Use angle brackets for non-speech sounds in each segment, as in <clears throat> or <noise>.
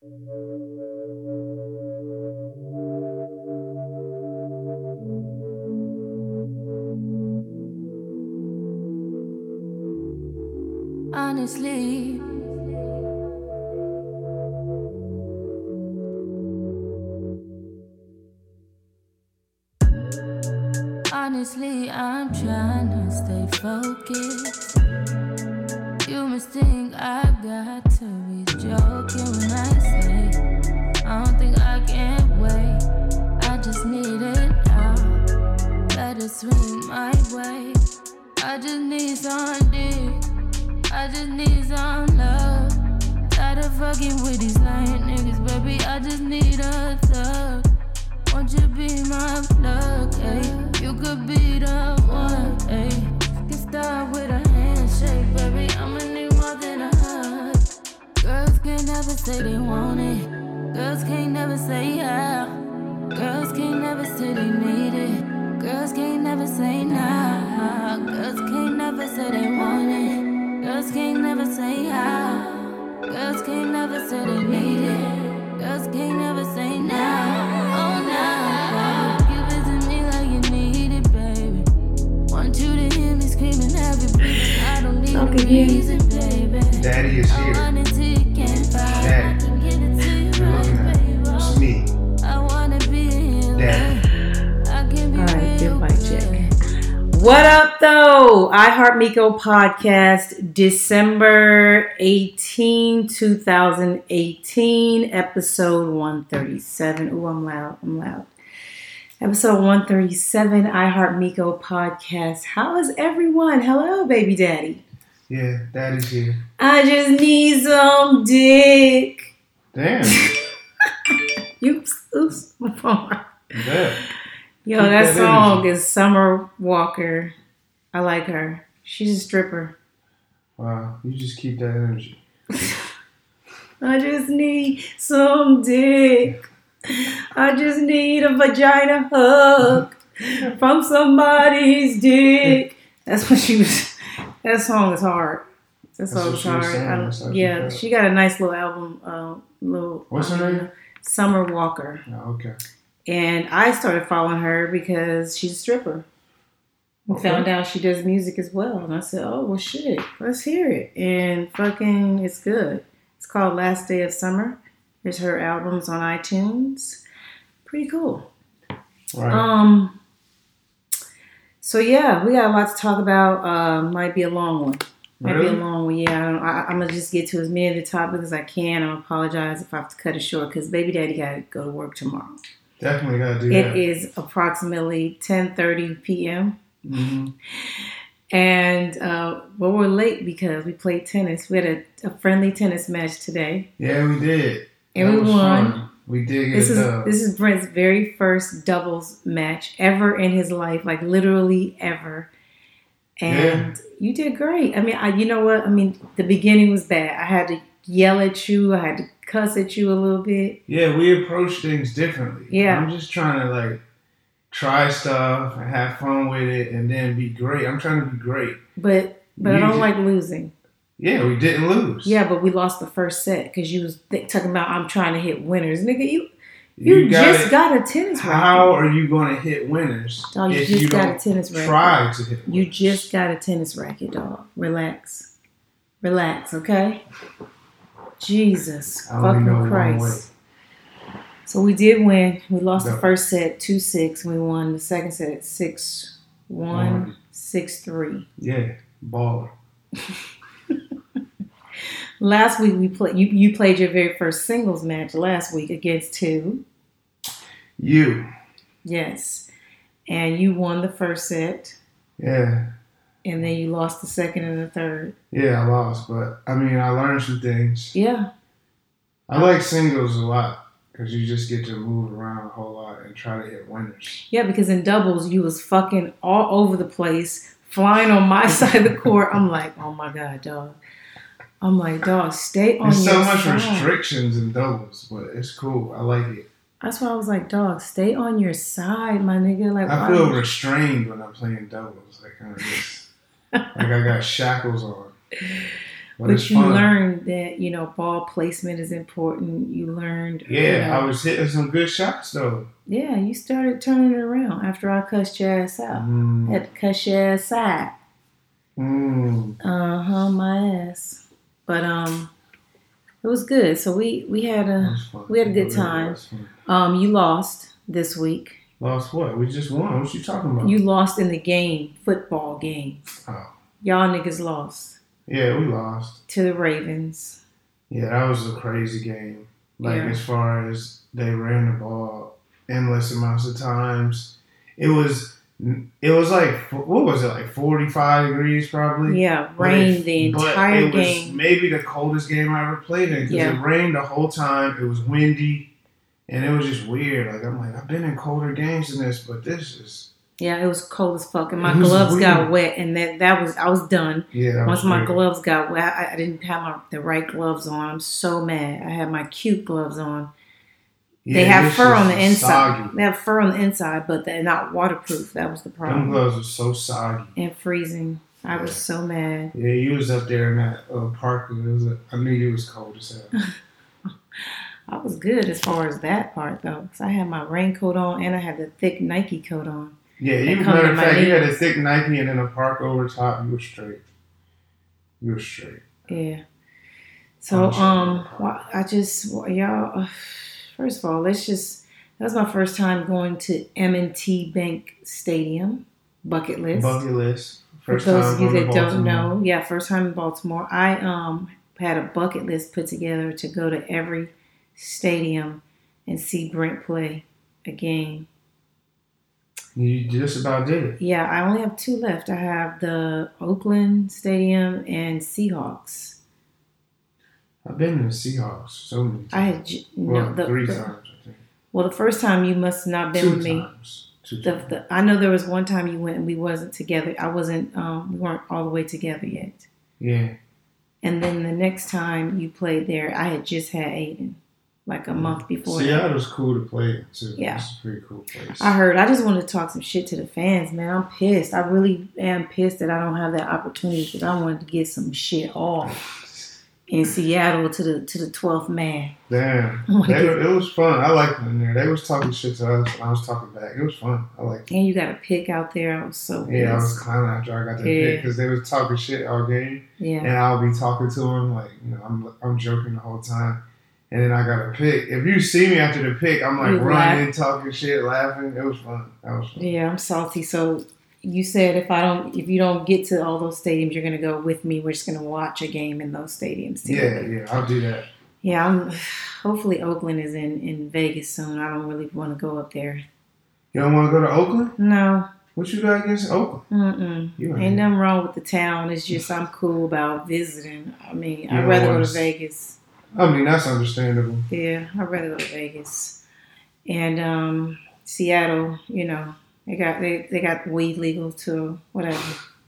Honestly, honestly, I'm trying to stay focused. You must think I've got to be joking when I swing my way. I just need some dick. I just need some love. Tired of fucking with these lying niggas, baby. I just need a thug. Won't you be my plug, ayy? You could be the one, ayy. Get start with a handshake, baby. I'ma need more than a hug. Girls can't never say they want it. Girls can't never say yeah. Girls can't never say they need it. Girls can't never say nah. Girls can't never say they want it. Girls can't never say yeah. Girls can't never say they need it. Girls can't never say nah. Oh nah. Give it to me like you need it, baby. Want you to hear me screaming breathing. I don't need Okay, reason, I Heart Miko podcast, December 18, 2018, episode 137. Ooh, I'm loud. I'm loud. Episode 137, I Heart Miko podcast. How is everyone? Hello, baby daddy. Yeah, Daddy's here. I just need some dick. Damn. <laughs> Oops, oops, my phone. Yeah. Yo, that that song is Summer Walker. I like her. She's a stripper. Wow. You just keep that energy. <laughs> I just need some dick. I just need a vagina hug <laughs> from somebody's dick. That's what she was. That song is hard. That song is hard. I That's how don't, she yeah, she got a nice little album. Uh, little. What's her name? Summer Walker. Oh, okay. And I started following her because she's a stripper. Okay. found out she does music as well. And I said, oh, well, shit, let's hear it. And fucking, it's good. It's called Last Day of Summer. There's her albums on iTunes. Pretty cool. Right. Um. So, yeah, we got a lot to talk about. Uh, might be a long one. Might be a long one, yeah. I I'm gonna just get to as many of the topics as I can. I apologize if I have to cut it short because baby daddy got to go to work tomorrow. Definitely gotta do It that. is approximately 10:30 p.m. hmm and uh, well, we're late because we played tennis. We had a, a friendly tennis match today, Yeah, we did. and That we won. fun. We did This is this is Brent's very first doubles match ever in his life, like literally ever. And you did great. I mean, I, you know what? I mean, the beginning was bad. I had to yell at you. I had to cuss at you a little bit. yeah, we approach things differently. Yeah. I'm just trying to like try stuff and have fun with it and then be great. I'm trying to be great. But but I don't did- like losing. Yeah, we didn't lose. Yeah, but we lost the first set because you was th- talking about I'm trying to hit winners, nigga. You you, You, got just it. got a tennis racket. How are you going to hit winners Dog, you if just you got a tennis racket. try to hit You just got a tennis racket, dog. Relax, relax, okay? Jesus I only know fucking Christ. So we did win. We lost the first set two six. We won the second set six one One. six three. Yeah, baller. <laughs> Last week we played. You you played your very first singles match last week against two. You. Yes. And you won the first set, Yeah. and then you lost the second and the third. Yeah, I lost, but I mean, I learned some things. Yeah. I like singles a lot because you just get to move around a whole lot and try to hit winners. Yeah, because in doubles, you was fucking all over the place, flying on my <laughs> side of the court. I'm like, oh my God, dog. I'm like, dog, stay on There's your so much side. restrictions in doubles, but it's cool. I like it. That's why I was like, dog, stay on your side, my nigga. Like, I feel restrained when I'm playing doubles. Like of just like I got shackles on. But you fun. learned that you know ball placement is important. You learned, you Yeah, know- I was hitting some good shots though. yeah. You started turning it around after I cussed your ass out. Mm, had to cuss your ass out. mm. Uh huh, my ass. But um, it was good. So we we had a we had a good time. um. You lost this week. Lost what? We just won. What you talking about? You lost in the game, football game. Oh. Y'all niggas lost yeah, we lost. to the Ravens. Yeah, that was a crazy game. Like Yeah. as far as they ran the ball endless amounts of times, it was it was like what was it like forty five degrees probably. Yeah, rained the but entire it was game. maybe the coldest game I ever played in because Yeah. it rained the whole time. It was windy, and it was just weird. Like I'm like I've been in colder games than this, but this is Yeah, it was cold as fuck, and my gloves got wet, and that that was I was done. yeah. Once my weird. gloves got wet, I, I didn't have my the right gloves on. I'm so mad. I had my cute gloves on. Yeah, they have fur on the inside. Soggy. They have fur on the inside, but they're not waterproof. That was the Them problem. gloves were so soggy. And freezing. I was so mad. Yeah, you was up there in that uh, park. Was a, I knew you was cold as hell. <laughs> I was good as far as that part though, because I had my raincoat on and I had the thick Nike coat on. Yeah, you matter of fact, you had a thick Nike and then a park over top. You were straight. You were straight. Yeah. So um, I just y'all. uh, First of all, let's just. That was my first time going to M&T Bank Stadium. Bucket list. Bucket list. For those of you that don't know, yeah, first time in Baltimore. I um had a bucket list put together to go to every stadium and see Brent play a game. You just about did it. Yeah, I only have two left. I have the Oakland Stadium and Seahawks. I've been to the Seahawks so many times. I had well, no the, three the- times, I think. well the first time you must have not been Two with me. times. Two The, times. the, I know there was one time you went and we wasn't together. I wasn't. Um, we weren't all the way together yet. yeah. And then the next time you played there, I had just had Aiden, like a month before. that. Seattle's cool to play too. Yeah. It's a pretty cool place. I heard. I just wanted to talk some shit to the fans, man. I'm pissed. I really am pissed that I don't have that opportunity because I wanted to get some shit off <sighs> in Seattle to the to the twelfth man. Damn. <laughs> They- it was fun. I liked them in there. They was talking shit to us and I was talking back. It was fun. I liked it. And you got a pick out there. I was so pissed. Yeah, I was clowning after I got that Yeah. pick because they was talking shit all game. yeah. and I'll be talking to them like you know I'm I'm joking the whole time, and then I got a pick. If you see me after the pick, I'm like You running, talking shit, laughing. It was fun. That was fun. Yeah, I'm salty. So you said if I don't, if you don't get to all those stadiums, you're gonna go with me. We're just gonna watch a game in those stadiums. Too. Yeah, yeah, I'll do that. yeah. I'm. <sighs> Hopefully, Oakland is in in Vegas soon. I don't really want to go up there. You don't want to go to Oakland? No, What you got against Oakland? mm-mm. You ain't nothing wrong with the town. It's just I'm cool about visiting. I mean, You I'd rather go wanna Vegas. I mean that's understandable. Yeah, I'd rather go to Vegas. And um, Seattle, you know, they got they, they got weed legal too. Whatever.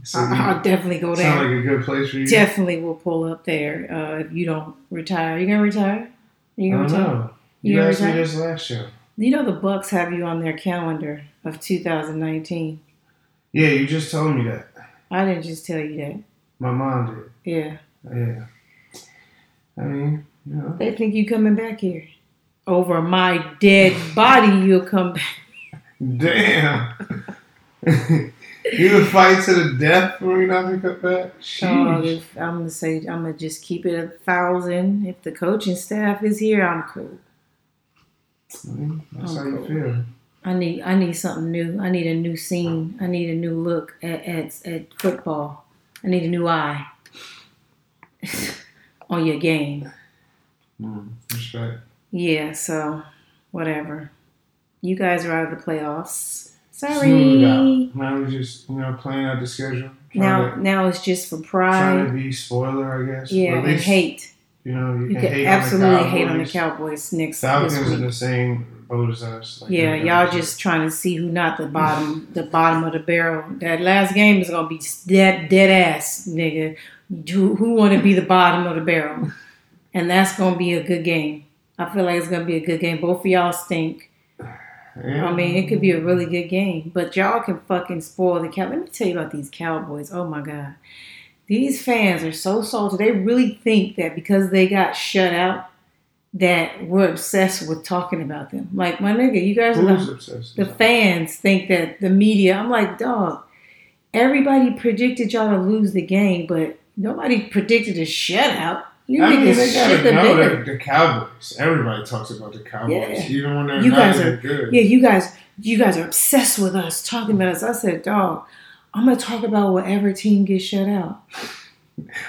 So I, I'll definitely go there. sound like a good place for you. Definitely will pull up there uh, if you don't retire. You gonna retire? You I gonna don't retire? know. You You, asked me retire? this last show. You know the Bucs have you on their calendar of 2019. Yeah, you just told me that. I didn't just tell you that. My mom did. Yeah, Yeah. I mean, you know. they think you coming back here. Over my dead body, you'll come back. Damn. <laughs> you would fight to the death for me not to come back? Sheesh. if, I'm gonna say I'm gonna just keep it a thousand. If the coaching staff is here, I'm cool. That's how I'm you cool. feel. I need I need something new. I need a new scene. I need a new look at at, at football. I need a new eye <laughs> on your game. Mm, respect. Yeah, so whatever. You guys are out of the playoffs. Sorry. Now we just, you know, playing out the schedule. Now to, now it's just for pride. trying to be spoiler, I guess. Yeah, at and hate. You know, you, You can hate absolutely hate on the Cowboys. Next Falcons this in the same boat as us. Like, Yeah, y'all just trying to see who not the <laughs> bottom, the bottom of the barrel. That last game is gonna be dead, dead ass, nigga. Who, who want to be the bottom of the barrel? And that's gonna be a good game. I feel like it's gonna be a good game. Both of y'all stink. Yeah. I mean, it could be a really good game, but y'all can fucking spoil the cow. Let me tell you about these Cowboys. Oh my god, these fans are so salty. They really think that because they got shut out, that we're obsessed with talking about them. Like my nigga, you guys are the, obsessed? the fans think that the media. I'm like, dog. Everybody predicted y'all to lose the game, but nobody predicted a shutout. You I mean, they gotta the know that the Cowboys. Everybody talks about the Cowboys, Yeah. even when they're You not guys are- good. Yeah, you guys, you guys are obsessed with us talking about us. I said, dog, I'm gonna talk about whatever team gets shut out.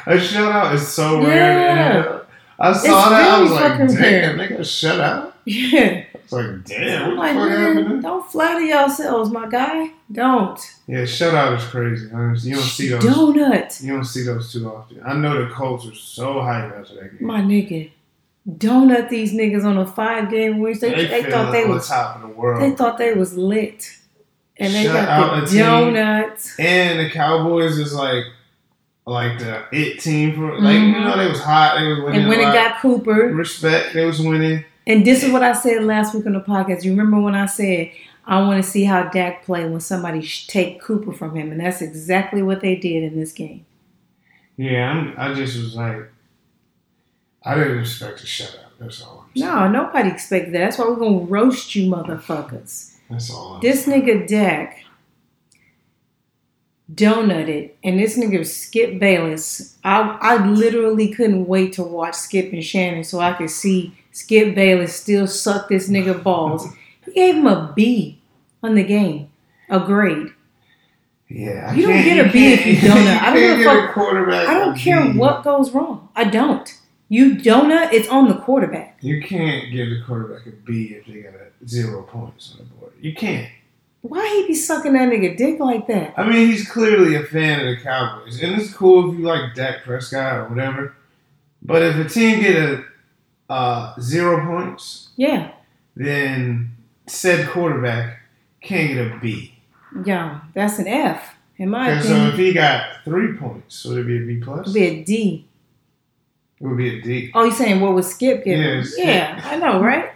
A shutout is so Yeah. rare. I saw It's that. I was like, damn, rare. they got shut out. <laughs> Yeah, Like, damn, what like, the fuck happened? don't flatter yourselves, my guy. Don't. Yeah, shutout is crazy. honestly. You don't see those. Donut, You don't see those too often. I know the Colts are so hyped after that game. my nigga. Donut these niggas on a five game win. They, they, feel thought they was top of the world. they thought they was lit, and they Shut got out the donuts. and the Cowboys is like like the it team for like you know they was hot. They was winning. Mm-hmm. And when it got Cooper, respect, they was winning. And this is what I said last week on the podcast. You remember when I said I want to see how Dak play when somebody take Cooper from him, and that's exactly what they did in this game. Yeah, I'm, I just was like, I didn't expect a shutout. That's all. I'm saying. No, nobody expected that. That's why we're gonna roast you, motherfuckers. That's all. I'm This saying. nigga Dak donutted, and this nigga Skip Bayless. I I literally couldn't wait to watch Skip and Shannon so I could see Skip Bayless still sucked this nigga balls. He gave him a B on the game, a grade. Yeah, I You don't get a B if you <laughs> donut. I don't give a fuck- quarterback. I don't care B. what goes wrong. I don't. You donut, it's on the quarterback. You can't give the quarterback a B if they got a zero points on the board. You can't. Why he be sucking that nigga dick like that? I mean, he's clearly a fan of the Cowboys, and it's cool if you like Dak Prescott or whatever. But if a team get a uh, zero points, Yeah. then said quarterback can't get a B. Yeah, that's an F, in my And so if he got three points, would it be a B plus? It'd be a D. It would be a D. Oh, you saying what would Skip get? Yeah, Yeah, I know, right?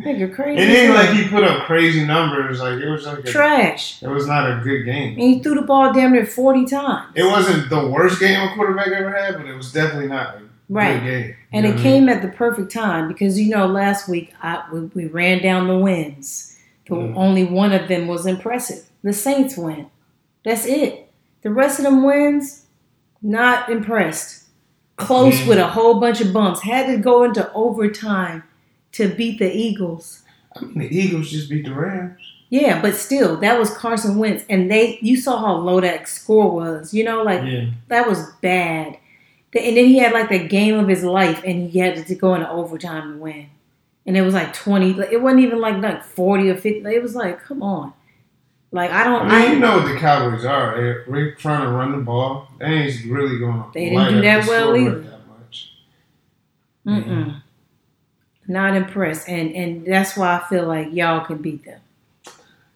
Nigga crazy. It ain't like he put up crazy numbers. Like it was like a, Trash. it was not a good game. And he threw the ball damn near 40 times. It wasn't the worst game a quarterback ever had, but it was definitely not a Right. And it came at the perfect time because you know last week I, we, we ran down the wins. The Mm. only one of them was impressive. The Saints win. That's it. The rest of them wins, not impressed. Close Yeah. with a whole bunch of bumps. Had to go into overtime to beat the Eagles. I mean, the Eagles just beat the Rams. Yeah, but still, that was Carson Wentz, and they you saw how low that score was. You know, like Yeah. that was bad. And then he had like the game of his life, and he had to go into overtime to win. And it was like twenty. like, It wasn't even like like forty or fifty. It was like, come on. Like I I don't. mean, I, you know what the Cowboys are. They're, they're trying to run the ball. They ain't really going to They didn't do that well either. That much. mm-mm. Not impressed, and and that's why I feel like y'all can beat them.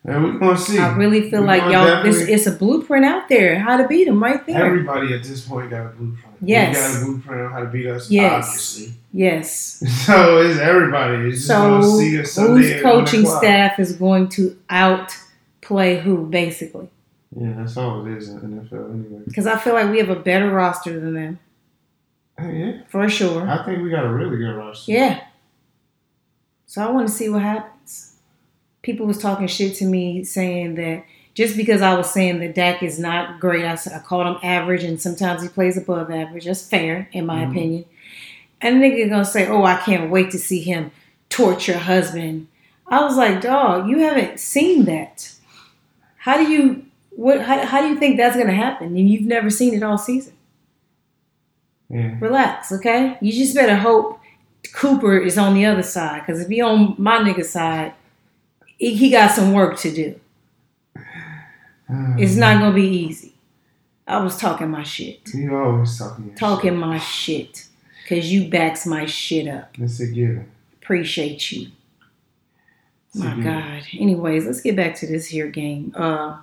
And we're going to see. I really feel We're like y'all, this it's a blueprint out there how to beat them right there. Everybody at this point got a blueprint. Yes. We got a blueprint on how to beat us, Yes. obviously. yes. <laughs> So it's everybody. It's just So going to see us whose coaching staff is going to outplay who, basically? Yeah, that's all it is in the NFL anyway. Because I feel like we have a better roster than them, Oh, yeah. for sure. I think we got a really good roster. Yeah. So I want to see what happens. People was talking shit to me saying that just because I was saying that Dak is not great, I, I called him average, and sometimes he plays above average. That's fair, in my Mhm. opinion. And a nigga gonna say, "Oh, I can't wait to see him torture husband." I was like, "Dog, you haven't seen that. How do you what? How, how do you think that's gonna happen? And you've never seen it all season." Yeah. relax, okay? You just better hope Cooper is on the other side, because if he on my nigga side, he got some work to do. It's not gonna be easy. I was talking my shit, You always talking. talking my shit, because you backs my shit up. shit. It's a given. Appreciate you. My. God. Anyways, let's get back to this here game. Uh,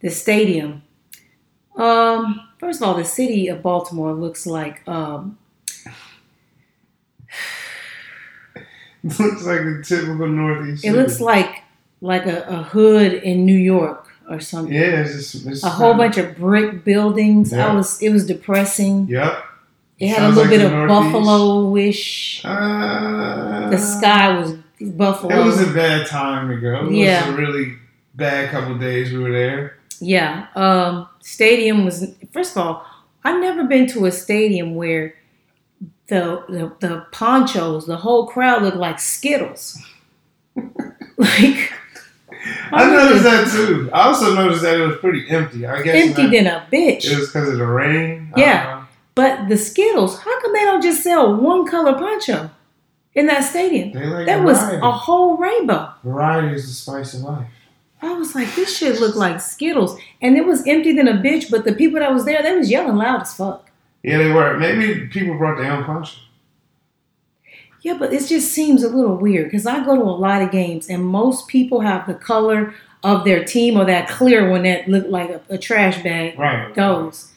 the stadium. Um, first of all, the city of Baltimore looks like um, <laughs> looks like a typical Northeast. It looks like like a, a hood in New York, or something. Yeah, it's just it's A whole bunch of brick buildings. Yeah. I was. It was depressing. Yep. It had a little like bit of Northeast. buffalo-ish. Uh, The sky was buffalo. It was a bad time to go. It Yeah. was a really bad couple of days we were there. Yeah. Um, stadium was first of all, I've never been to a stadium where the the, the ponchos, the whole crowd looked like Skittles. <laughs> like <laughs> I noticed that too. I also noticed that it was pretty empty. I guess empty not- than a bitch. it was because of the rain. Yeah. don't but the Skittles, how come they don't just sell one color poncho in that stadium? They like That was a whole rainbow. variety is the spice of life. I was like, this shit looked like Skittles. And it was empty than a bitch, but the people that was there, they was yelling loud as fuck. Yeah, they were. Maybe people brought their own punch. Yeah, but it just seems a little weird because I go to a lot of games and most people have the color of their team or that clear one that looked like a, a trash bag Right. goes.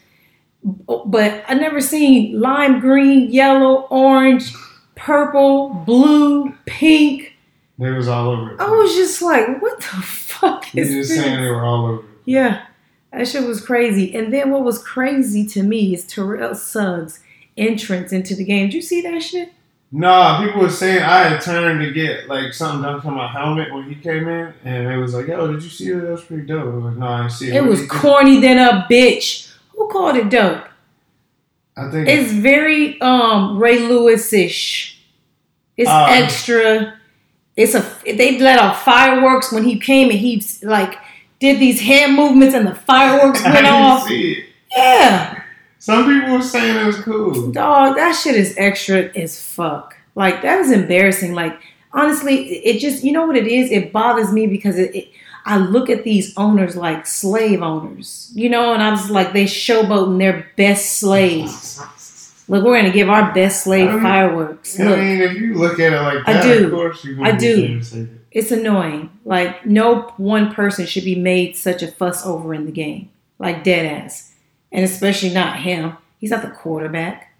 But I never seen lime green, yellow, orange, purple, blue, pink. They was all over. it. I was just like, what the fuck is just this? saying they were all over. it. Yeah, that shit was crazy. And then what was crazy to me is Terrell Suggs' entrance into the game. Did you see that shit? Nah, people were saying I had turned to get like something done for my helmet when he came in, and it was like, "Yo, did you see it? That was pretty dope." I was like, "No, I didn't see it." It What was corny than a bitch. Who called it dope? I think It's very um Ray Lewis ish. It's Um, extra. It's a they let off fireworks when he came and he like did these hand movements and the fireworks <laughs> I went didn't off. see it. Yeah. Some people were saying it was cool. Dog, that shit is extra as fuck. Like that is embarrassing. Like honestly, it just you know what it is. It bothers me because it, it I look at these owners like slave owners, you know, and I'm just like they showboating their best slaves. Look, we're gonna give our best slave I mean- fireworks. I Look, mean, if you look at it like I that, do. of course you I do. it. it's annoying. Like no one person should be made such a fuss over in the game, like dead ass, and especially not him. He's not the quarterback.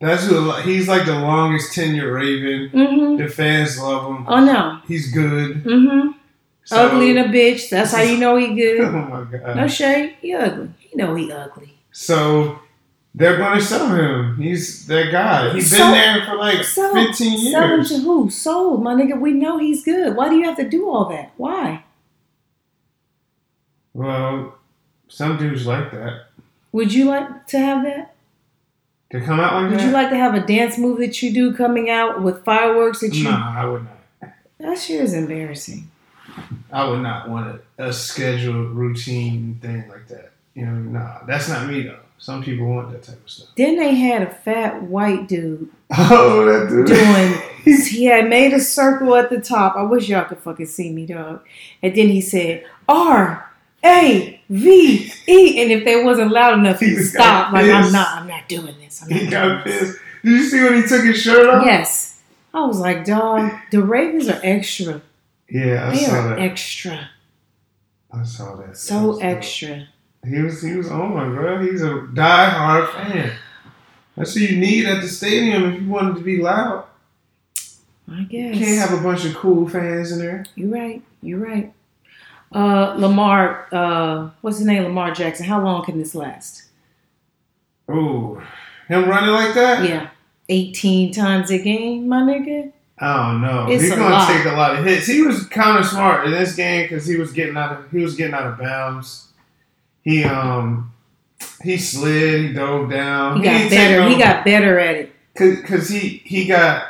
That's who, he's like the longest tenure Raven. Mm-hmm. The fans love him. Oh no. He's good. Mm-hmm. So- ugly and a bitch. That's how you know he good. <laughs> oh my god. No shade. He ugly. You know he ugly. So they're going to sell him. He's that guy. He's been there for like Sell him, 15 sell him years. to who? Sold, my nigga. We know he's good. Why do you have to do all that? Why? Well, some dudes like that. Would you like to have that? To come out like Would that? you like to have a dance move that you do coming out with fireworks that you? Nah, I would not. That shit is embarrassing. I would not want a, a scheduled routine thing like that. You know, nah, that's not me though. Some people want that type of stuff. Then they had a fat white dude <laughs> Oh, that dude. doing. <laughs> he had made a circle at the top. I wish y'all could fucking see me, dog. And then he said R A V E, and if they wasn't loud enough, He he'd got stop. Like I'm not. I'm not doing this. I'm he got pissed. Did you see when he took his shirt off? Yes. I was like, dog, the Ravens are extra. Yeah, I They saw are that. extra. I saw that. That So dope. extra. He was he was oh on, bro. He's a die-hard fan. That's what you need at the stadium if you wanted to be loud. I You guess. can't have a bunch of cool fans in there. You're right. You're right. Uh, Lamar, uh, what's his name? Lamar Jackson. How long can this last? Ooh, him running like that? Yeah. 18 times a game, my nigga. I don't know. It's He's gonna lot. take a lot of hits. He was kind of smart in this game because he was getting out of he was getting out of bounds. He um he slid, he dove down. He got better. no- He got better at it. Cause, cause he he got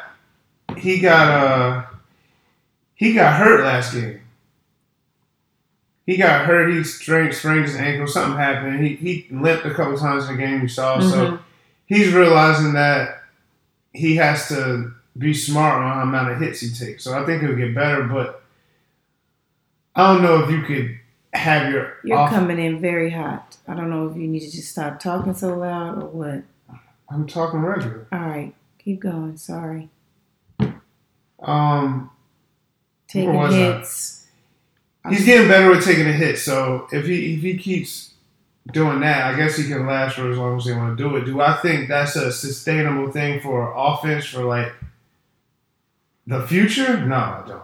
he got uh he got hurt last game. He got hurt. He strained, strained his ankle. Something happened. He he limped a couple times in the game. You saw. So Mhm. he's realizing that he has to be smart on how amount of hits he takes. So I think he'll get better. But I don't know if you could have your You're off- coming in very hot. I don't know if you need to just stop talking so loud or what. I'm talking regular. All right. Keep going. Sorry. Um, Taking was I? Hits. He's getting better at taking a hit. So if he if he keeps doing that, I guess he can last for as long as they want to do it. Do I think that's a sustainable thing for offense for like the future? No, I don't.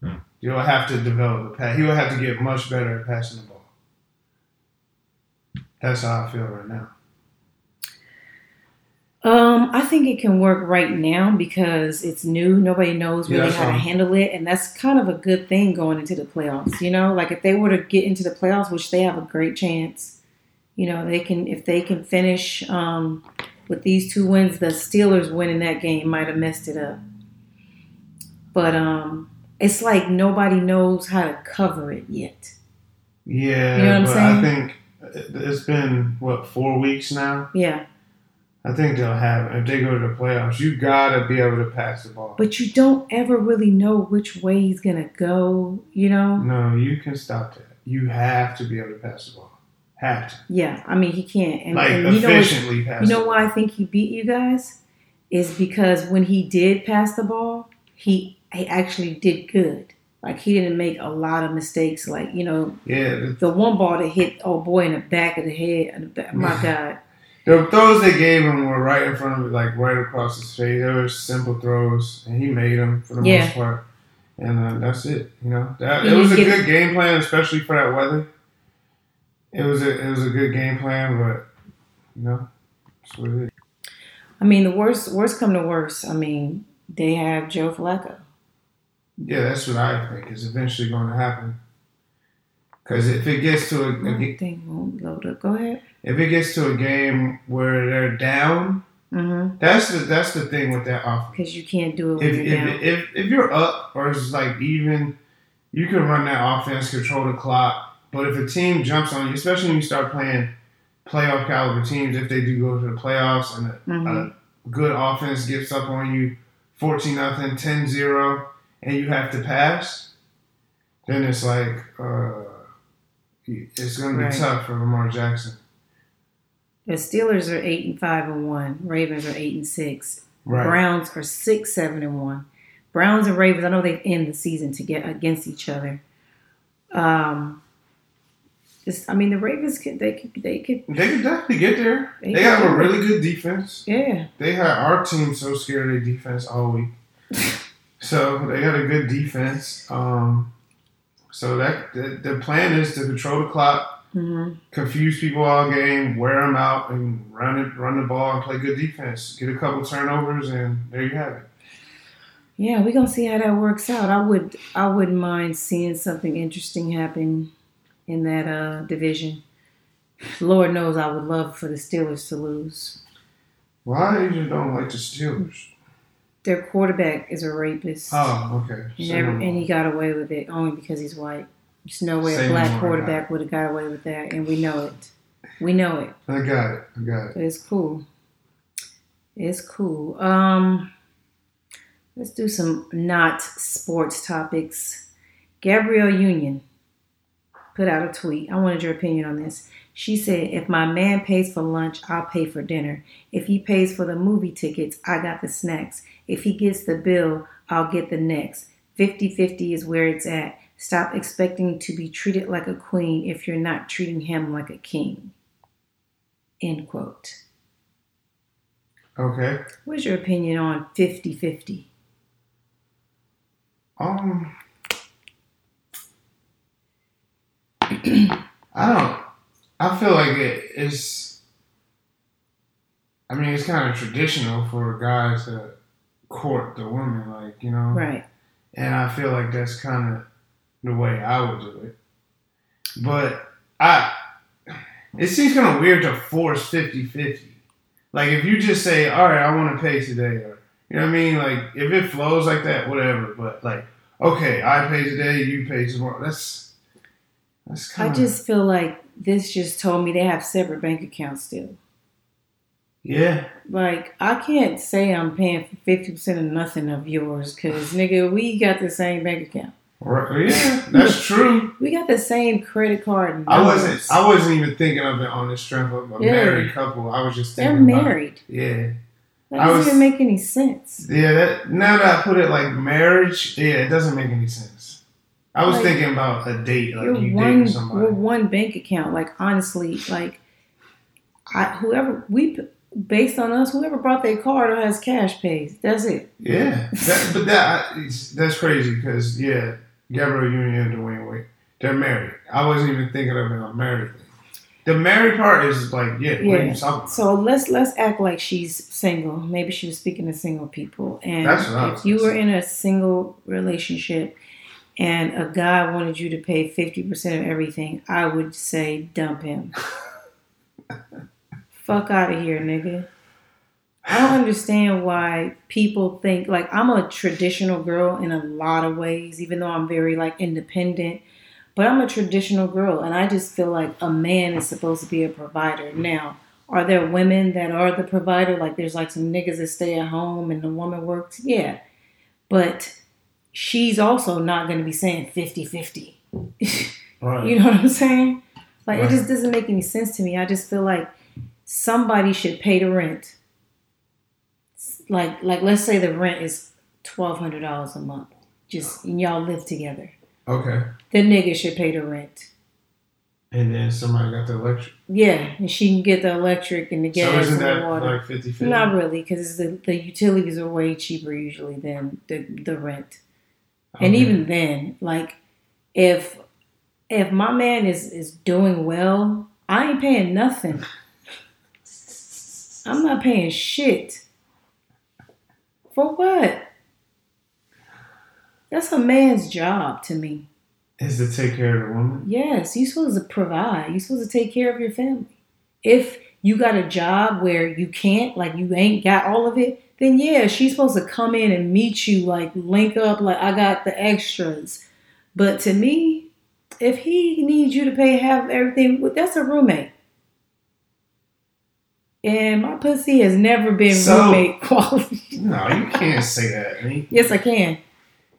Hmm. Do You'll have to develop a pass. He will have to get much better at passing the ball. That's how I feel right now. Um, I think it can work right now because it's new. Nobody knows really that's how to handle it, and that's kind of a good thing going into the playoffs. You know, like if they were to get into the playoffs, which they have a great chance. You know, they can if they can finish um, with these two wins. The Steelers winning that game might have messed it up, but um, it's like nobody knows how to cover it yet. Yeah, You know what I'm saying? I think it's been what four weeks now. Yeah, I think they'll have it. If they go to the playoffs, you gotta be able to pass the ball. but you don't ever really know which way he's gonna go. You know. no, you can stop that. You have to be able to pass the ball. Have to. Yeah, I mean he can't. And, like and you know efficiently. You know why I think he beat you guys is because when he did pass the ball, he he actually did good. Like he didn't make a lot of mistakes. Like you know Yeah, the, one ball that hit oh boy in the back of the head. and the back- My <laughs> God, the throws they gave him were right in front of it, like right across his face. They were simple throws, and he made them for the Yeah. most part. And uh, that's it. You know, that it was a good game plan, especially for that weather. It was a it was a good game plan, but you know, that's what it is. I mean the worst worst come to worst. I mean they have Joe Flacco. Yeah, that's what I think is eventually going to happen. Because if it gets to a, a thing won't load up. Go ahead. If it gets to a game where they're down, Mm-hmm. that's the that's the thing with that offense. Because you can't do it If you're if, if if you're up or it's like even, you can run that offense, control the clock. But if a team jumps on you, especially when you start playing playoff caliber teams, if they do go to the playoffs and a, Mhm. a good offense gets up on you 14 nothing, 10-0, and you have to pass, then it's like uh, it's going to be Right. tough for Lamar Jackson. The Steelers are eight and five and one. Ravens are eight and six. Right. Browns are six, seven, and one. Browns and Ravens. I know they end the season to get against each other. Um, just, I mean, the Ravens could they could they could They could definitely get there. They They have a really good defense. yeah. They had our team so scared of their defense all week. <laughs> so they got a good defense. Um, so that the, the plan is to control the clock, hmm confuse people all game, wear them out, and run it, run the ball and play good defense. Get a couple turnovers, and there you have it. Yeah, we're gonna see how that works out. I would I wouldn't mind seeing something interesting happen in that uh, division. Lord knows I would love for the Steelers to lose. Why do you just don't like the Steelers? Their quarterback is a rapist. Oh, okay. And, every, and he got away with it only because he's white. There's no way Say a black quarterback would have got away with that, and we know it. We know it, I got it. I got it. it's cool. It's cool. Um, let's do some not sports topics. Gabrielle Union put out a tweet. I wanted your opinion on this. She said, "If my man pays for lunch, I'll pay for dinner. If he pays for the movie tickets, I got the snacks. If he gets the bill, I'll get the next. 50-50 is where it's at. Stop expecting to be treated like a queen if you're not treating him like a king." End quote. Okay. What's your opinion on 50-50? Um, <clears throat> I don't. I feel like it is. I mean, it's kind of traditional for guys to court the women, like you know. Right. And I feel like that's kind of the way I would do it. But I, it seems kind of weird to force 50-50. Like if you just say, "All right, I want to pay today," or you know what I mean. Like if it flows like that, whatever. But like, okay, I pay today, you pay tomorrow. That's that's kind of I just feel like this just told me they have separate bank accounts still. yeah. Like I can't say I'm paying for fifty percent of nothing of yours, cause nigga, we got the same bank account. Right, yeah, that's true. <laughs> We got the same credit card. I wasn't. I wasn't even thinking of it on the strength of a Yeah. married couple. I was just They're thinking. about- married. yeah. That doesn't was- even make any sense. Yeah, that now that I put it like marriage, yeah, it doesn't make any sense. I was Like, thinking about a date, like You're you one. dating We're one bank account. Like honestly, like I whoever we based on us, whoever brought their card or has cash pays. That's it. Yeah, that, but that that's crazy because yeah, Gabrielle Union and Dwyane Wade. They're married. I wasn't even thinking of a married thing. The married part is like, yeah, Yeah. you talking about? So let's let's act like she's single. Maybe she was speaking to single people. And That's what I was if you were in a single relationship and a guy wanted you to pay fifty percent of everything, I would say dump him. <laughs> Fuck out of here, nigga. I don't understand why people think like I'm a traditional girl in a lot of ways, even though I'm very like independent. But I'm a traditional girl, and I just feel like a man is supposed to be a provider. Now, are there women that are the provider? Like there's like some niggas that stay at home and the woman works? Yeah. But she's also not going to be saying 50 50. <laughs> right. You know what I'm saying? Like Right. it just doesn't make any sense to me. I just feel like somebody should pay the rent. Like like let's say the rent is twelve hundred dollars a month. Just and y'all live together. okay. The nigga should pay the rent. And then somebody got the electric. Yeah, and she can get the electric and the so gas isn't and that the water. like 50 50? Not really, because the, the utilities are way cheaper usually than the, the rent. And even then, like if if my man is is doing well, I ain't paying nothing. <laughs> I'm not paying shit. For what? That's a man's job to me. Is to take care of the woman? Yes, you're supposed to provide. You're supposed to take care of your family. If you got a job where you can't, like you ain't got all of it, then yeah, she's supposed to come in and meet you, like link up, like I got the extras. But to me, if he needs you to pay half everything, well, that's a roommate. And my pussy has never been So- roommate <laughs> quality. No, you can't say that. I mean, yes, I can.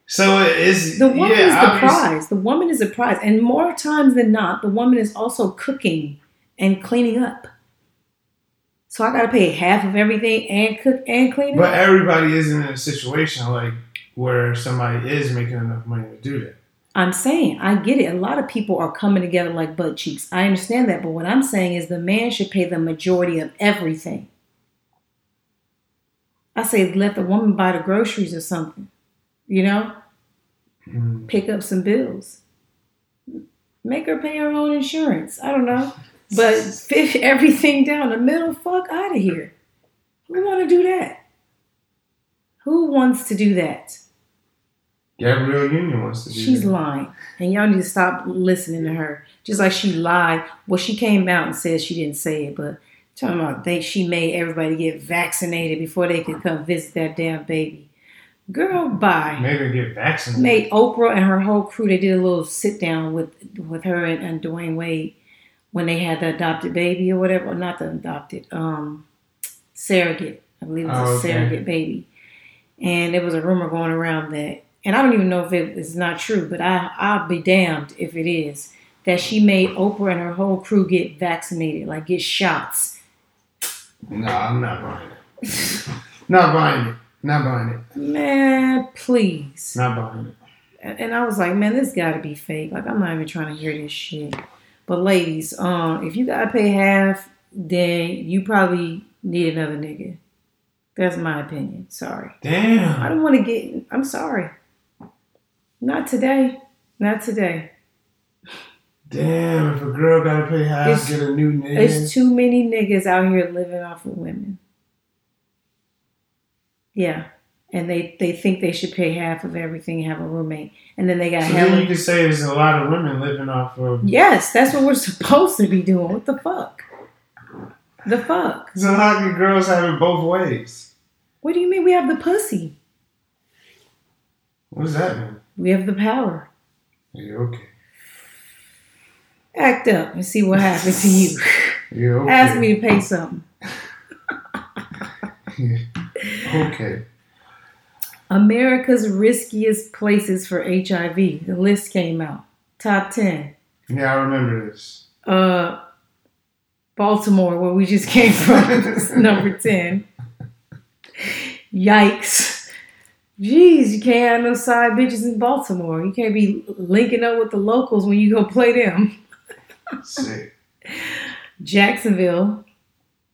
so it's The woman yeah, is the prize. The woman is a prize. And more times than not, the woman is also cooking and cleaning up. So I gotta pay half of everything and cook and clean But up. everybody isn't in a situation like where somebody is making enough money to do that. I'm saying, I get it. A lot of people are coming together like butt cheeks. I understand that. But what I'm saying is the man should pay the majority of everything. I say let the woman buy the groceries or something. You know? Mm. pick up some bills. Make her pay her own insurance. I don't know. But <laughs> fish everything down the middle, fuck out of here. Who want to do that? Who wants to do that? Gabrielle Union wants to do She's lying. And y'all need to stop listening to her. Just like she lied. Well, she came out and said she didn't say it, but talking about they she made everybody get vaccinated before they could come visit that damn baby. Girl, bye. Made her get vaccinated. made Oprah and her whole crew. They did a little sit down with with her and, and Dwyane Wade when they had the adopted baby or whatever. Not the adopted, um, surrogate. I believe it was Oh, a okay. surrogate baby. And there was a rumor going around that, and I don't even know if it is not true, but I I'll be damned if it is that she made Oprah and her whole crew get vaccinated, like get shots. No, I'm not buying it. not buying it. Not buying it. Man, please. Not buying it. And I was like, man, this got to be fake. Like, I'm not even trying to hear this shit. But ladies, um, if you gotta pay half, then you probably need another nigga. That's my opinion. Sorry. Damn. I don't want to get. I'm sorry. Not today. Not today. Damn, if a girl gotta pay half, It's- get a new nigga. There's too many niggas out here living off of women. Yeah. And they, they think they should pay half of everything and have a roommate. And then they got so then you could say there's a lot of women living off of. Yes, that's what we're <laughs> supposed to be doing. What the fuck? The fuck? So how can girls have it both ways? What do you mean we have the pussy? What does that mean? We have the power. Yeah, okay. Act up and see what happens to you. <laughs> Yeah, okay. Ask me to pay something. <laughs> Okay. America's riskiest places for HIV. The list came out. Top 10. Yeah, I remember this. Uh, Baltimore, where we just came from, <laughs> number 10. Yikes. Jeez, you can't have no side bitches in Baltimore. You can't be linking up with the locals when you go play them. Sick. Jacksonville,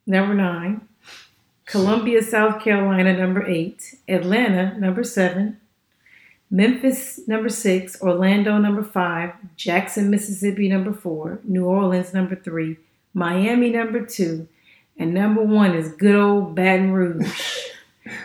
number nine. Columbia, South Carolina, number eight. Atlanta, number seven. Memphis number six, Orlando number five, Jackson, Mississippi number four, New Orleans number three, Miami number two, and number one is good old Baton Rouge.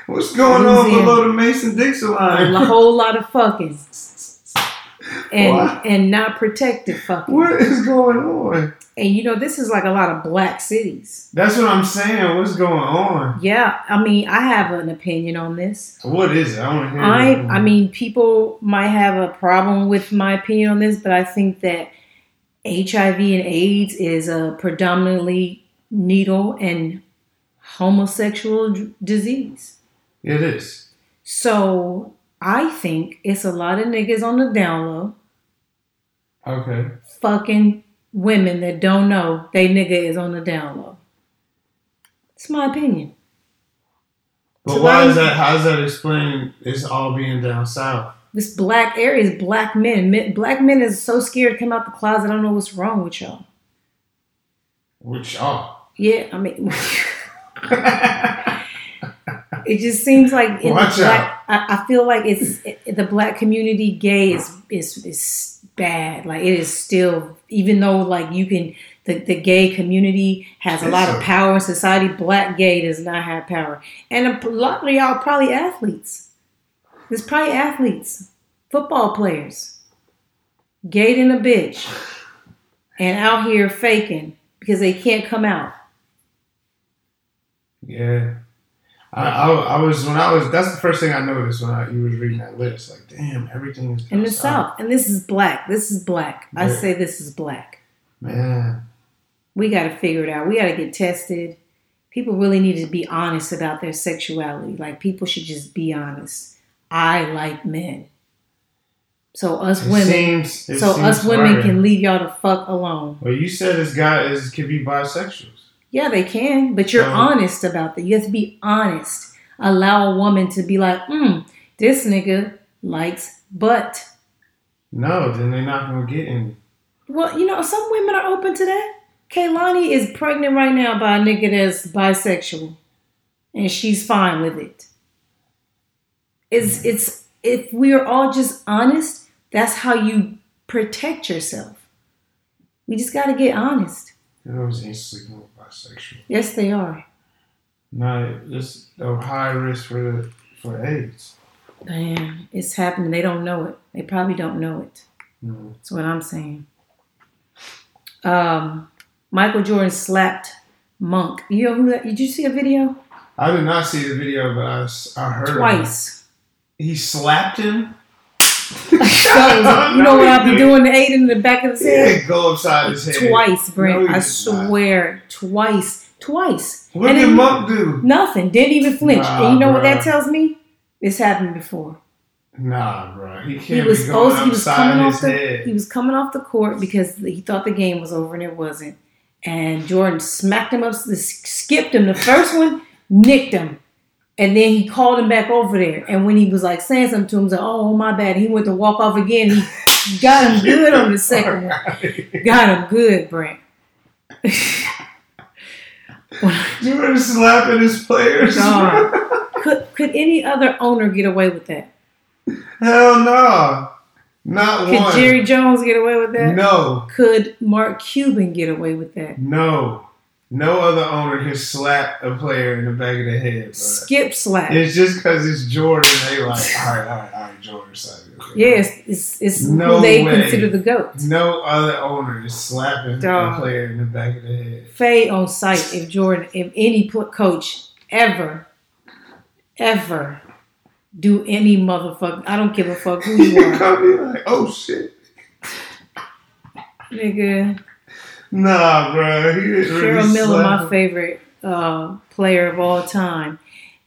What's going on below the Mason Dixon line? a whole lot of fucking <laughs> and What? and not protected fucking. What is going on? And you know this is like a lot of black cities. That's what I'm saying. What's going on? Yeah, I mean I have an opinion on this. What is it? I want to hear. I it. I mean people might have a problem with my opinion on this, but I think that HIV and AIDS is a predominantly needle and homosexual d- disease. it is. So I think it's a lot of niggas on the down low Okay. fucking women that don't know they nigga is on the down low. It's my opinion. But So why is that? How does that explain it's all being down south? This black area is black men. men. Black men is so scared to come out the closet. I don't know what's wrong with y'all. With y'all? Yeah, I mean, <laughs> it just seems like in black. I, I feel like it's it, the black community. Gay is is is bad. Like it is still, even though like you can, the the gay community has a lot of power in society. Black gay does not have power, and a lot of y'all probably athletes. There's probably athletes, football players, gay than a bitch, and out here faking because they can't come out. Yeah. I, I, I was when I was that's the first thing I noticed when I, you was reading that list. Like damn everything is in the south. And this is black. This is black. I say this is black. Man. We got to figure it out. We got to get tested. People really need to be honest about their sexuality. Like people should just be honest. I like men. So us it women seems so us women harder. can leave y'all the fuck alone. Well you said this guy is could be bisexuals yeah they can but you're Um, honest about that you have to be honest allow a woman to be like mm this nigga likes butt no then they're not gonna get any Well, you know, some women are open to that. Kehlani is pregnant right now by a nigga that's bisexual, and she's fine with it. It's it's if we are all just honest, that's how you protect yourself. We just got to get honest. those ain't sleeping with bisexual Yes, they are. no it's a high risk for the for AIDS Damn, it's happening. They don't know it. They probably don't know it. no. That's what I'm saying. Um, Michael Jordan slapped Monk. You know who that? Did you see a video? I did not see the video but I heard of it. Twice. he slapped him So, you know what I'll be doing to Aiden in the back of his head? yeah, go upside his head Twice, Brent. No, I did not. swear. Twice. Twice. what And did Monk do Nothing. Didn't even flinch. Nah, and you know what that tells me? It's happened before. Nah, bro. He He was supposed he was coming off the head. he was coming off the court because he thought the game was over and it wasn't. And Jordan smacked him up, skipped him. The first one nicked him. And then he called him back over there. And when he was like saying something to him, like, oh, my bad. He went to walk off again. He <laughs> got him good on the second one. Got him good, Brent. <laughs> Jordan slapping his players. <laughs> Could could any other owner get away with that? Hell no. Not Could one. Could Jerry Jones get away with that? no. Could Mark Cuban get away with that? No. No other owner can slap a player in the back of the head. Skip slap. It's just because it's Jordan. They like, all right, all right, all right, Jordan. Slap it. Yes, it's it's No who they way. consider the goat. No other owner is slapping Dog. a player in the back of the head. Fade on sight if Jordan, if any coach ever, ever do any motherfucker. I don't give a fuck who you <laughs> are, gonna be like, oh shit. nigga. Nah, bro. He didn't really Cheryl Miller, my him. favorite uh, player of all time,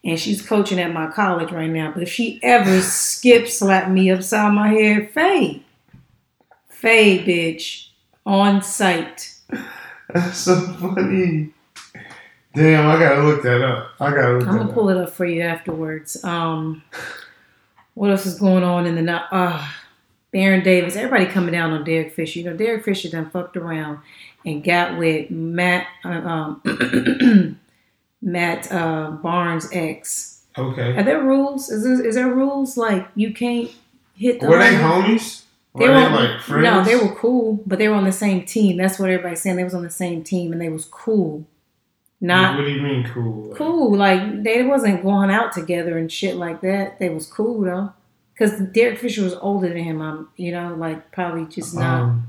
and she's coaching at my college right now. But if she ever skip slap me upside my head, fade, fade, bitch, on sight. That's so funny. Damn, I gotta look that up. I gotta look I'm gonna up. pull it up for you afterwards. Um, what else is going on in the night? Uh, Baron Davis, everybody coming down on Derek Fisher. You know, Derek Fisher done fucked around and got with Matt uh, um, <clears throat> Matt uh, Barnes' ex. Okay. Are there rules? Is there, is there rules like you can't hit the Were they homies? They Were were they like friends? no, they were cool, but they were on the same team. That's what everybody's saying. They was on the same team and they was cool. Not What do you mean cool? Like, cool. Like they wasn't going out together and shit like that. They was cool though, because Derek Fisher was older than him. I'm, you know, like probably just not. Um,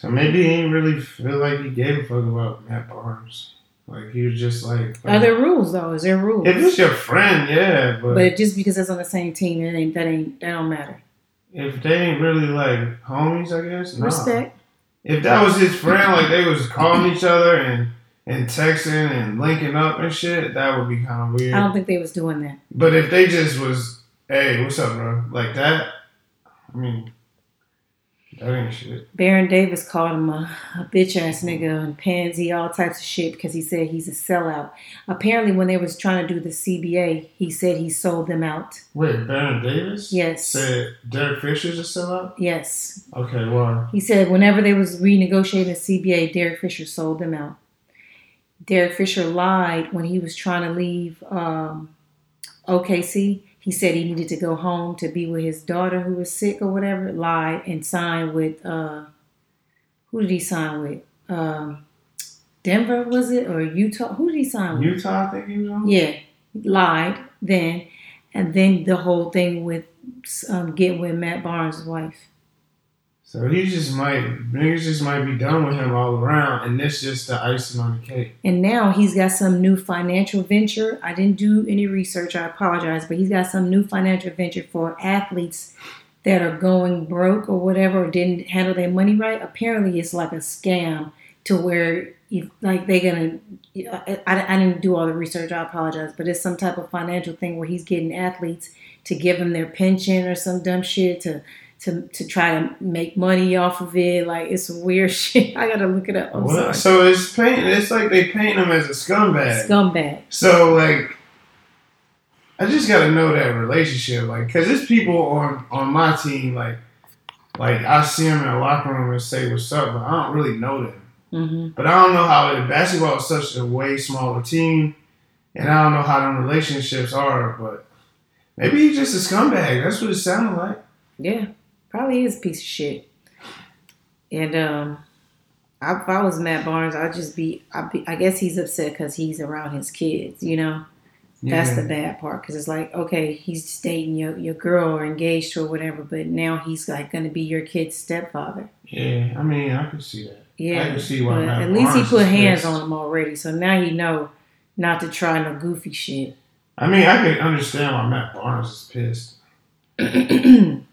so maybe he didn't really feel like he gave a fuck about Matt Barnes. Like he was just like, Are there uh, rules though? Is there rules? if it's your friend, yeah, but, but just because it's on the same team, it ain't that ain't that don't matter. if they ain't really like homies, I guess. Respect. If that was his friend, like they was calling each other and and texting and linking up and shit, that would be kind of weird. I don't think they was doing that. But if they just was, hey, what's up, bro? Like that, I mean, that ain't shit. Baron Davis called him a, a bitch ass nigga and pansy, all types of shit because he said he's a sellout. Apparently, when they was trying to do the CBA, he said he sold them out. Wait, Baron Davis? Yes. Said Derek Fisher's a sellout? Yes, Okay, why? he said whenever they was renegotiating the CBA, Derek Fisher sold them out. Derek Fisher lied when he was trying to leave um, OKC. He said he needed to go home to be with his daughter who was sick or whatever. Lied and signed with uh, who did he sign with? Um, Denver was it or Utah? Who did he sign with? Utah, I think he was on? Yeah, lied then, and then the whole thing with um, getting with Matt Barnes' wife. So he just might, niggas just might be done with him all around, and this just the icing on the cake. And now he's got some new financial venture. I didn't do any research, I apologize, but he's got some new financial venture for athletes that are going broke or whatever or didn't handle their money right. Apparently, it's like a scam to where you like they're gonna. I, I, didn't do all the research. I apologize, but it's some type of financial thing where he's getting athletes to give them their pension or some dumb shit to. To, to try to make money off of it, like it's weird <laughs> shit. I gotta look it up. Well, so it's paint. It's like they paint him as a scumbag. Scumbag. So like, I just gotta know that relationship, like, cause there's people on on my team, like, like I see them in the locker room and say what's up, but I don't really know them. hmm But I don't know how basketball is such a way smaller team, and I don't know how them relationships are. But maybe he's just a scumbag. That's what it sounded like. Yeah, probably is a piece of shit. And um, I, if I was Matt Barnes, I'd just be, I'd be I guess he's upset because he's around his kids. You know, that's the bad part because it's like, okay, he's dating your your girl or engaged or whatever, but now he's like going to be your kid's stepfather. yeah. I mean, I can see that. Yeah, I can see why Matt at least he put hands on him already, so now he know not to try no goofy shit. I mean, I can understand why Matt Barnes is pissed. <clears throat>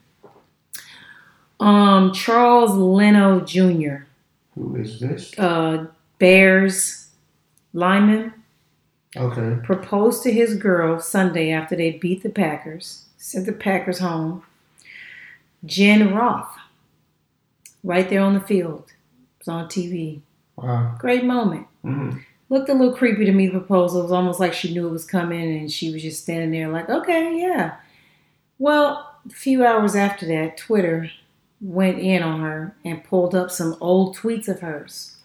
um, Charles Leno Jr. Who is this? uh, Bears lineman Okay. proposed to his girl Sunday after they beat the Packers, sent the Packers home. Jen Roth, right there on the field, it was on TV. Wow. Great moment. hmm Looked a little creepy to me. The proposal it was almost like she knew it was coming, and she was just standing there like, "Okay, yeah." Well, a few hours after that, Twitter went in on her and pulled up some old tweets of hers.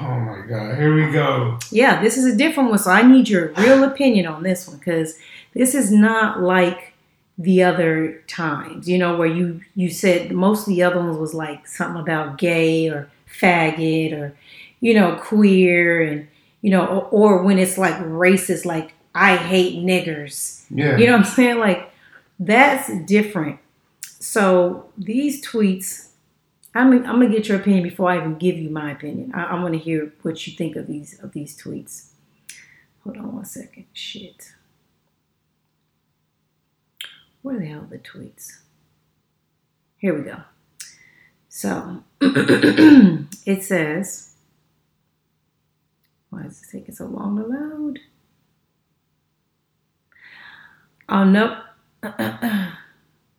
Oh my God. Here we go. Yeah, this is a different one. So I need your real opinion on this one because this is not like the other times, you know, where you you said most of the other ones was like something about gay or faggot or you know queer and you know or, or when it's like racist, like I hate niggers. Yeah. You know what I'm saying? Like that's different. So these tweets, I'm, I'm gonna get your opinion before I even give you my opinion. I, I want to hear what you think of these of these tweets. Hold on one second. Shit. Where the hell are the tweets? Here we go. So <clears throat> it says, why is it taking so long to load? Oh, nope. <clears throat>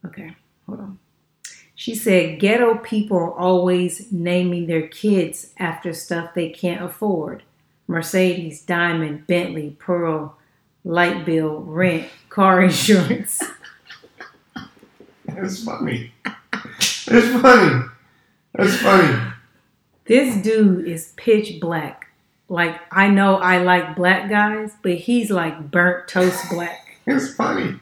okay, hold on. She said, ghetto people are always naming their kids after stuff they can't afford Mercedes, Diamond, Bentley, Pearl, light bill, rent, car <laughs> insurance. It's funny. It's funny. That's funny. This dude is pitch black. Like, I know I like black guys, but he's like burnt toast black. It's funny.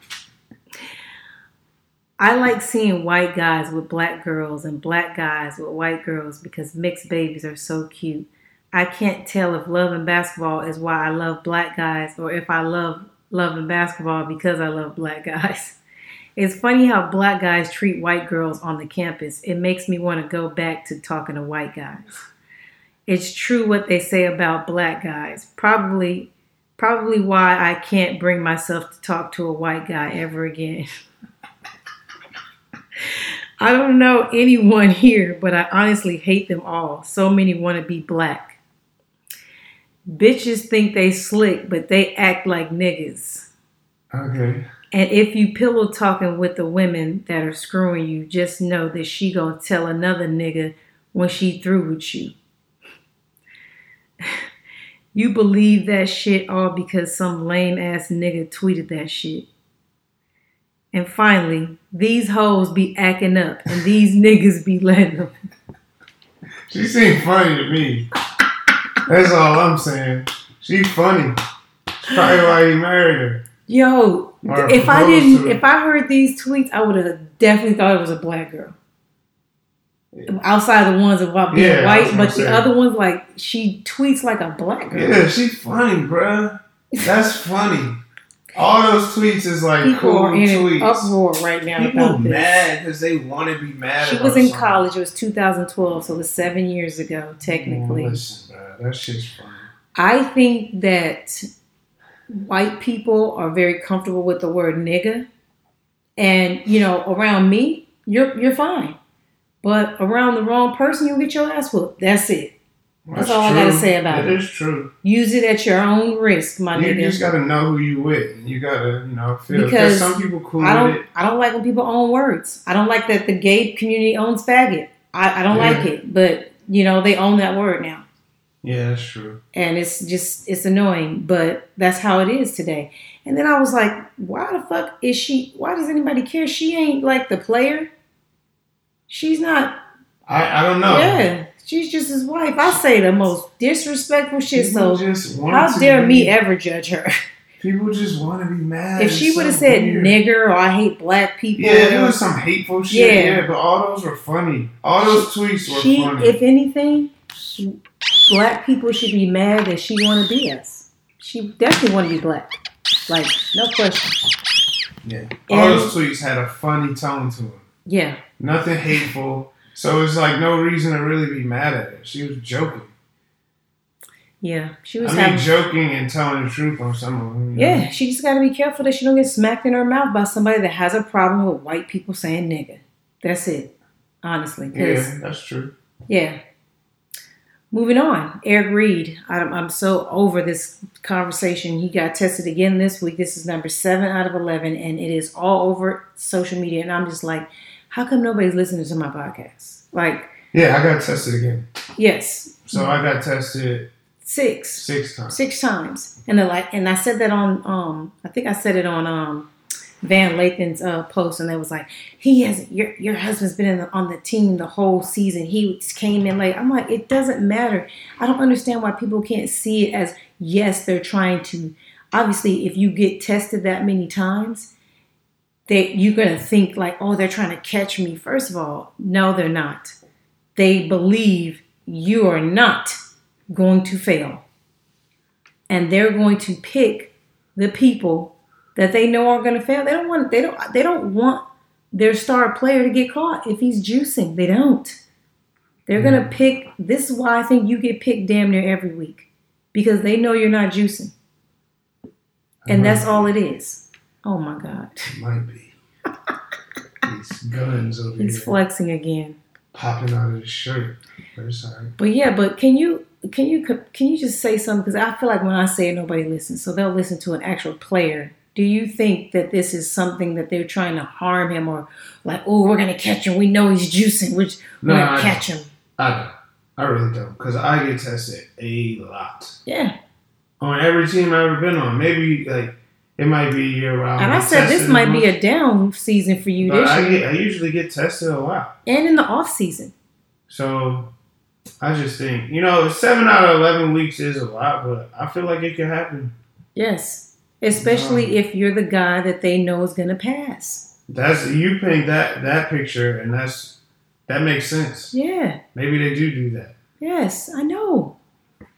I like seeing white guys with black girls and black guys with white girls because mixed babies are so cute. I can't tell if love and basketball is why I love black guys or if I love love and basketball because I love black guys. <laughs> It's funny how black guys treat white girls on the campus. It makes me want to go back to talking to white guys. It's true what they say about black guys. Probably probably why I can't bring myself to talk to a white guy ever again. <laughs> I don't know anyone <laughs> here, but I honestly hate them all. So many want to be black. Bitches think they slick, but they act like niggas. Okay. And if you pillow talking with the women that are screwing you, just know that she gonna tell another nigga when she through with you. <laughs> you believe that shit all because some lame ass nigga tweeted that shit. And finally, these hoes be acting up and these <laughs> niggas be letting them. She seemed funny to me. That's all I'm saying. She funny. That's probably why he married her. Yo, Or if I didn't, if I heard these tweets, I would have definitely thought it was a black girl. Outside the ones about being Yeah, white, but the saying. other ones, like she tweets like a black girl. Yeah, she funny, bruh. That's funny. All those tweets is like People cool are in an tweets. uproar right now People about this. mad because they want to be mad. She was in something. college. It was 2012, so it was seven years ago, technically. Oh, listen, bruh, that shit's funny. I think that white people are very comfortable with the word nigga. And, you know, around me, you're you're fine. But around the wrong person, you'll get your ass whooped. That's it. That's all I gotta say about It it. is true. Use it at your own risk, my You nigga. You just gotta know who you with. You gotta, you know, feel. Because some people cool I don't it. I don't like when people own words. I don't like that the gay community owns faggot. I, I don't Yeah. like it. But you know, they own that word now. Yeah, that's true. and it's just it's annoying but that's how it is today and then i was like why the fuck is she why does anybody care she ain't like the player she's not I, I don't know. yeah she's just his wife i say the most disrespectful shit People so how dare be- me ever judge her <laughs> People just want to be mad. if she would have said weird. nigger or i hate black people Yeah, it was some hateful shit. Yeah. Yeah. but all those were funny. All those tweets were she funny. if anything black people should be mad that she want to be us she definitely want to be black like no question yeah, all and- those tweets had a funny tone to them. yeah Nothing hateful. So it's like no reason to really be mad at her. She was joking. yeah she was. I mean, having joking and telling the truth on someone. you know? Yeah, she just got to be careful that she don't get smacked in her mouth by somebody that has a problem with white people saying nigga. That's it, honestly. Yeah, that's true. yeah. Moving on, Eric Reid. I'm, I'm so over this conversation. He got tested again this week. This is number seven out of 11, and it is all over social media. And I'm just like, how come nobody's listening to my podcast? Like, Yeah, I got tested again. yes, So I got tested six. six times. six times and they're like and i said that on um i think i said it on um van lathan's uh post and they was like he has your your husband's been in the, on the team the whole season he came in late i'm like it doesn't matter i don't understand why people can't see it as yes they're trying to obviously if you get tested that many times that you're going to think like oh they're trying to catch me first of all no they're not they believe you are not going to fail and they're going to pick the people that they know are going to fail. They don't want they don't they don't want their star player to get caught if he's juicing. They don't. They're going to mm-hmm. pick this is why I think you get picked damn near every week because they know you're not juicing. And mm-hmm. that's all it is. Oh my god. Might be. These guns over He's here flexing again. popping out of his shirt. Very sorry. But yeah, but can you can you can you just say something? Because I feel like when I say it, nobody listens, so they'll listen to an actual player. Do you think that this is something that they're trying to harm him, or like, oh, we're gonna catch him? We know he's juicing, which we're No, gonna I catch him. I don't. I really don't. Because I get tested a lot. Yeah, On every team I've ever been on. Maybe, like, it might be year round. And I said this might be a down season for you But this I, year, get, I usually get tested a lot. and in the off season. So I just think, you know, seven out of 11 weeks is a lot, but I feel like it could happen. Yes, especially if you're the guy that they know is gonna pass. That's you paint that that picture, and that's that makes sense. Yeah. Maybe they do do that. Yes, I know.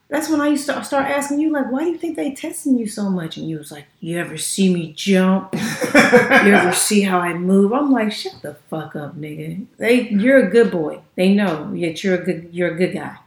That's when I used to start asking you, like, why do you think they testing you so much? And you was like, you ever see me jump? You ever <laughs> see how I move? I'm like, shut the fuck up, nigga. They, you're a good boy. They know that you're a good, you're a good guy,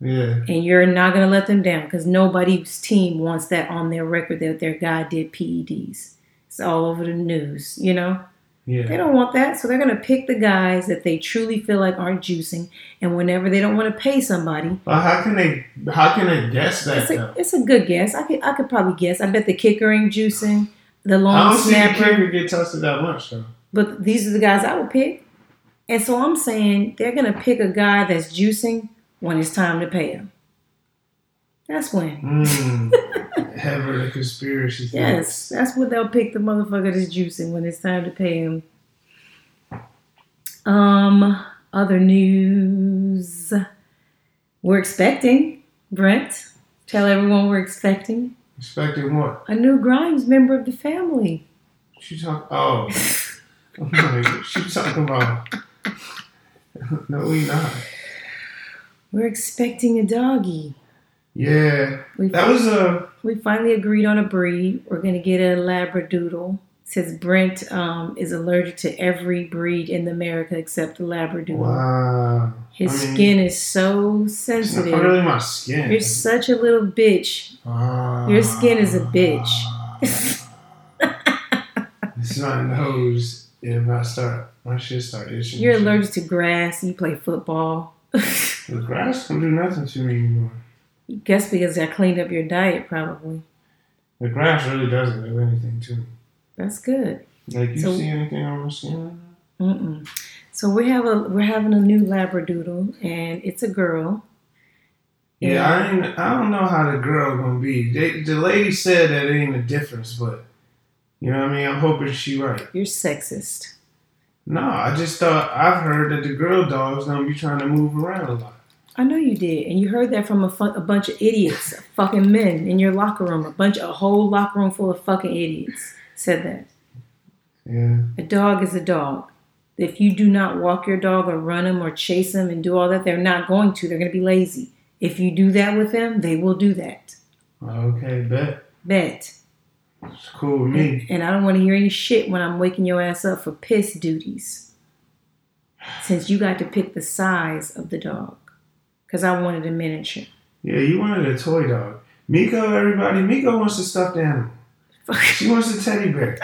yeah. and you're not gonna let them down because nobody's team wants that on their record that their guy did PEDs. It's all over the news, you know. They don't want that, so they're gonna pick the guys that they truly feel like aren't juicing, and whenever they don't want to pay somebody, But how can they? How can they guess that It's a, though? it's a good guess. I could I could probably guess. I bet the kicker ain't juicing, the I long don't see the snapper. kicker get tested that much though. But these are the guys I would pick. And so I'm saying they're gonna pick a guy that's juicing when it's time to pay him. That's when. Mm. <laughs> Ever the conspiracy. Yes, that's what they'll pick the motherfucker that's juicing when it's time to pay him. Um, other news. We're expecting Brent. Tell everyone we're expecting Expecting what? a new Grimes member of the family. She talk. Oh. <laughs> She talking about. no, we not. We're expecting a doggy. Yeah, We, that was a. we finally agreed on a breed. We're gonna get a Labradoodle. Says Brent um, is allergic to every breed in America except the Labradoodle. Wow. His I mean, skin is so It's not sensitive. really my skin. You're such a little bitch. Your skin is a bitch. <laughs> it's my nose. If I start, my shit start itching. You're allergic to grass. You play football. <laughs> The grass don't do nothing to me anymore. Guess because I cleaned up your diet, probably. The grass really doesn't do anything to me. That's good. Like you So- see anything on my skin? Mm-mm. So we have a we're having a new Labradoodle, and it's a girl. Yeah, I ain't, I don't know how the girl gonna be. They, the lady said that it ain't a difference, but you know what I mean. I'm hoping she right. You're sexist. No, I just thought I've heard that the girl dog's gonna be trying to move around a lot. I know you did, and you heard that from a, fu- a bunch of idiots, fucking men in your locker room. A bunch, a whole locker room full of fucking idiots said that. Yeah, A dog is a dog. If you do not walk your dog or run them or chase them and do all that, they're not going to. They're going to be lazy. If you do that with them, they will do that. okay, bet. Bet. It's cool with me. And I don't want to hear any shit when I'm waking your ass up for piss duties. Since you got to pick the size of the dog. Because I wanted a miniature. Yeah, you wanted a toy dog. Miko, everybody, Miko wants a stuffed animal. <laughs> She wants a teddy bear.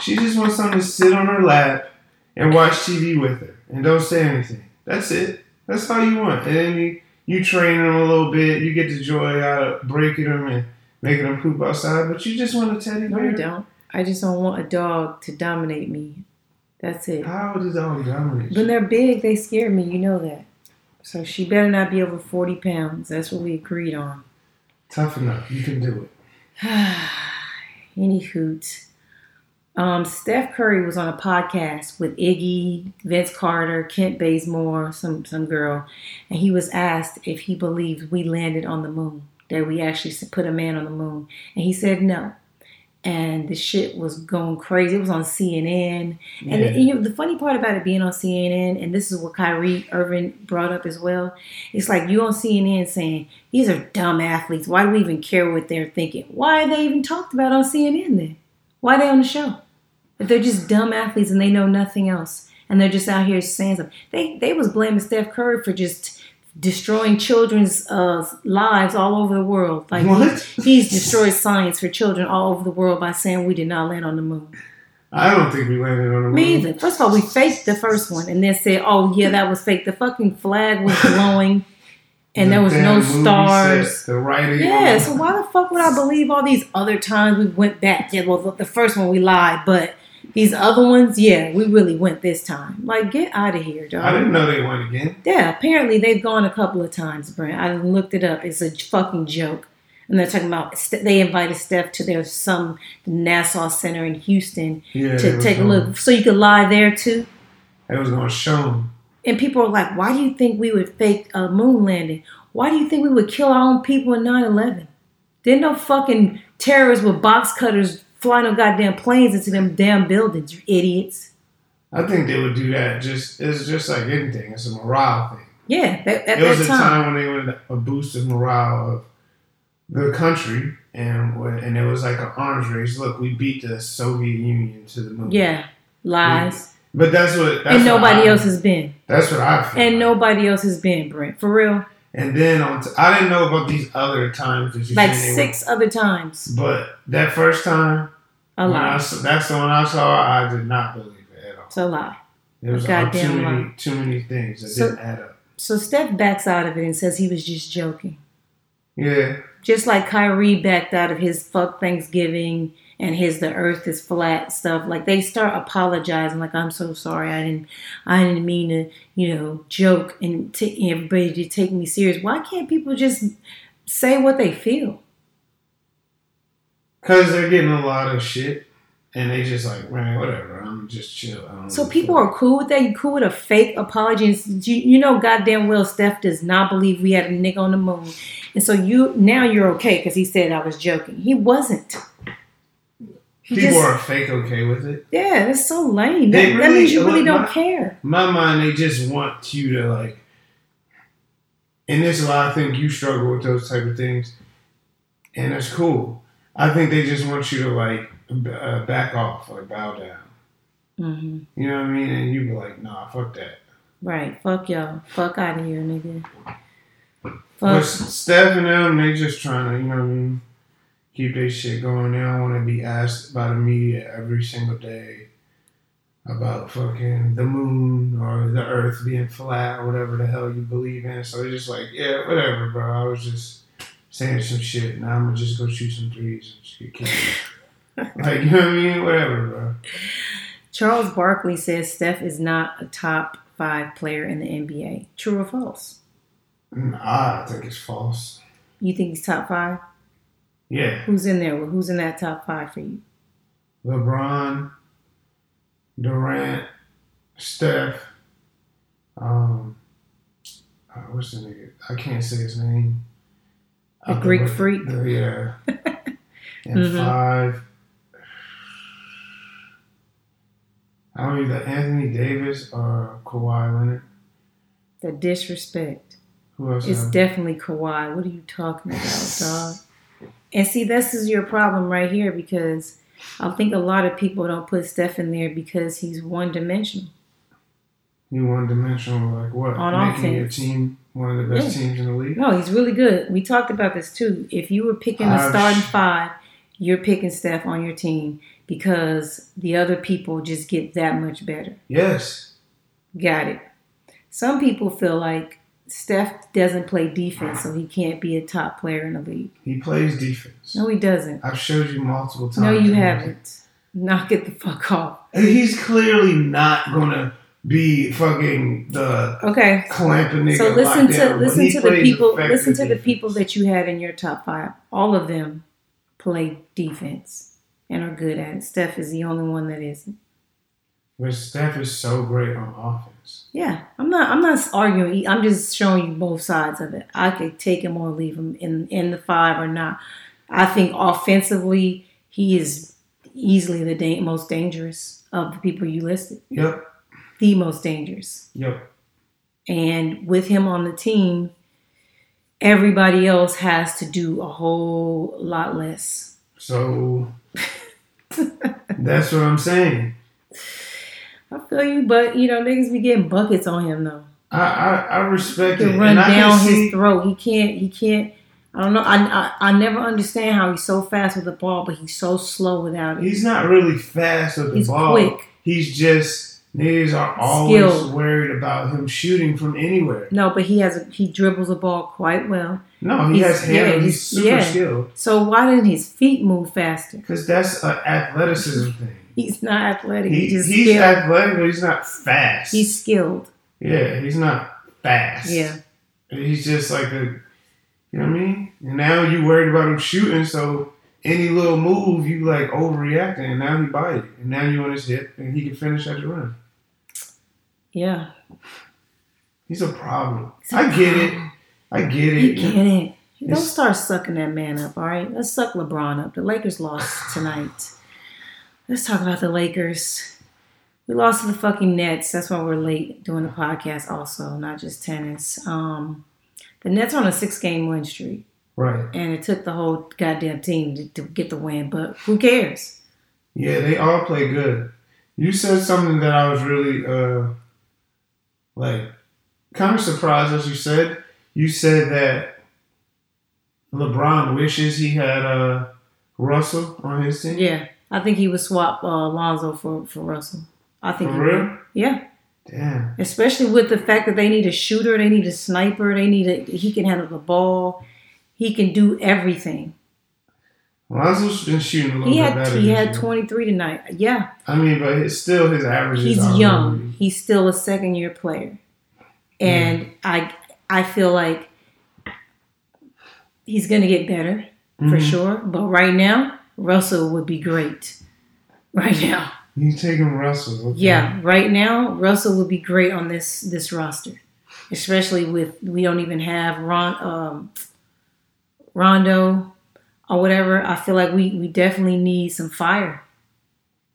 She just wants something to sit on her lap and watch TV with her and don't say anything. That's it. That's all you want. And then you, you train them a little bit. You get the joy out of breaking them and making them poop outside. But you just want a teddy bear. No. I don't. I just don't want a dog to dominate me. That's it. How does dog dominate? When they're big, they scare me. You know that. So she better not be over 40 pounds. That's what we agreed on. Tough enough. You can do it. <sighs> Any hoot. Um, Steph Curry was on a podcast with Iggy, Vince Carter, Kent Bazemore, some some girl, and he was asked if he believed we landed on the moon, that we actually put a man on the moon, and he said no. And the shit was going crazy. It was on CNN, and Yeah. the, you know, the funny part about it being on CNN, and this is what Kyrie Irving brought up as well, it's like you on CNN saying, these are dumb athletes. Why do we even care what they're thinking? Why are they even talked about on CNN then? Why are they on the show? If they're just dumb athletes and they know nothing else, and they're just out here saying something. They, they was blaming Steph Curry for just destroying children's uh, lives all over the world. Like What? he's destroyed science for children all over the world by saying we did not land on the moon. I don't think we landed on the moon. Me either. First of all, we faked the first one and then said, oh, yeah, that was fake. The fucking flag was <laughs> glowing and there was no stars. The writing. Yeah, so why the fuck would I believe all these other times we went back? Yeah, well, the- the first one we lied, but these other ones, yeah, we really went this time. Like, get out of here, dog. I didn't know they went again. Yeah, apparently they've gone a couple of times, Brent. I looked it up. It's a fucking joke. And they're talking about they invited Steph to their some NASA Center in Houston Yeah, to take a look, so you could lie there too. It was going to show. And people are like, why do you think we would fake a moon landing? Why do you think we would kill our own people in 9 11? Didn't no fucking terrorists with box cutters fly no goddamn planes into them damn buildings, you idiots. I think they would do that. Just it's just like anything. It's a morale thing. Yeah, that, at It was a time. time when they wanted a boost of morale of the country, and and it was like an arms race. Look, we beat the Soviet Union to the moon. Yeah, lies. but that's what. That's and what nobody I- else has been. That's what I feel. And nobody else has been, Brent. For real. And then on, t- I didn't know about these other times that you Like six other times. But that first time, A lie. s- that's the one I saw. I did not believe it at all. It's a lie. There was a goddamn too many, lie. too many things that So- didn't add up. So Steph backs out of it and says he was just joking. Yeah, Just like Kyrie backed out of his fuck Thanksgiving and his the earth is flat stuff. Like they start apologizing, like I'm so sorry, I didn't, I didn't mean to, you know, joke and t- everybody to take me serious. Why can't people just say what they feel? because they're getting a lot of shit, and they just like, man, whatever. I'm just chill. So people are cool with that. You cool with a fake apology? And You, you know, goddamn well, Steph does not believe we had a nigga on the moon, and so you now you're okay because he said I was joking. He wasn't. People just, are fake okay with it. yeah, that's so lame. That, that means you really- really don't my- care. My mind, they just want you to like. And there's a lot. I think you struggle with those type of things, and that's cool. I think they just want you to like uh, back off, like bow down. hmm You know what I mean? And you be like, nah, fuck that. Right? Fuck y'all. Fuck out of here, nigga. But Fuck. Steph and them, they just trying to, you know what I mean, keep their shit going. They don't want to be asked by the media every single day about fucking the moon or the earth being flat or whatever the hell you believe in. So they're just like, yeah, whatever, bro. I was just saying some shit. Now I'm going to just go shoot some threes and just get killed. <laughs> like, you know what I mean? Whatever, bro. Charles Barkley says Steph is not a top five player in the NBA. True or false? I think it's false. You think he's top five? Yeah. Who's in there? Who's in that top five for you? LeBron, Durant, Steph, um, uh, what's the nigga? I can't say his name. The Uh, Greek the- freak? the- yeah. <laughs> and Mhm. five. I don't either Anthony Davis or Kawhi Leonard. The disrespect. Who else? It's definitely Kawhi. What are you talking about, <laughs> dog? And see, this is your problem right here because I think a lot of people don't put Steph in there because he's one dimensional. you one dimensional, like what? On Making your team one of the best Yeah. teams in the league. No, he's really good. We talked about this too. If you were picking a I've- starting five, you're picking Steph on your team because the other people just get that much better. Yes. Got it. Some people feel like Steph doesn't play defense, so he can't be a top player in the league. He plays defense. No, he doesn't. I've showed you multiple times. No, you haven't. Knock it the fuck off. And He's clearly not gonna be fucking the Okay. clamping nigga. So listen to listen to the people listen to the people that you have in your top five. All of them play defense and are good at it. Steph is the only one that isn't. But Steph is so great on offense. Yeah, I'm not. I'm not arguing. I'm just showing you both sides of it. I could take him or leave him in in the five or not. I think offensively, he is easily the da- most dangerous of the people you listed. Yep. The most dangerous. Yep. And with him on the team, everybody else has to do a whole lot less. So <laughs> that's what I'm saying. I feel you, but you know, niggas be getting buckets on him though. I I, I respect it. run and I down his see, throat. He can't. He can't. I don't know. I, I I never understand how he's so fast with the ball, but he's so slow without it. he's not really fast with the He's ball. quick. He's just niggas are always Skilled. worried about him shooting from anywhere. No, but he has a, he dribbles the ball quite well. No, he He's- has handle. yeah, he's, he's- super yeah. skilled. So why didn't his feet move faster? Because that's an athleticism thing. He's not athletic. He, he's he's athletic, but he's not fast. he's skilled. yeah, he's not fast. Yeah. He's just like a, you know what I mean? And now you worried about him shooting, so any little move you like overreacting, and now he bite and now you on his hip, and he can finish at the rim. Yeah. He's a problem. I get it. I get it. You get it. Don't It's- start sucking that man up, all right? Let's suck LeBron up. The Lakers lost tonight. Let's talk about the Lakers. We lost to the fucking Nets. That's why we're late doing the podcast. Also, not just tennis. Um, the Nets are on a six-game win streak, Right. and it took the whole goddamn team to, to get the win. But who cares? Yeah, they all play good. You said something that I was really uh like kind of surprised as you said. You said that LeBron wishes he had uh Russell on his team. Yeah, I think he would swap uh, Alonzo for for Russell. I think For he real? would. Yeah, Damn. especially with the fact that they need a shooter, they need a sniper, they need a he can handle the ball, he can do everything. Lonzo's been shooting a little He bit had better. he had 23 tonight. Yeah, I mean, but it's still his average. he's young. He's still a second year player, and I I feel like he's gonna get better for Mhm. sure. But right now, Russell would be great. Right now, He's taking Russell. Okay. yeah, right now Russell would be great on this this roster, especially with we don't even have Ron um, Rondo or whatever. I feel like we we definitely need some fire.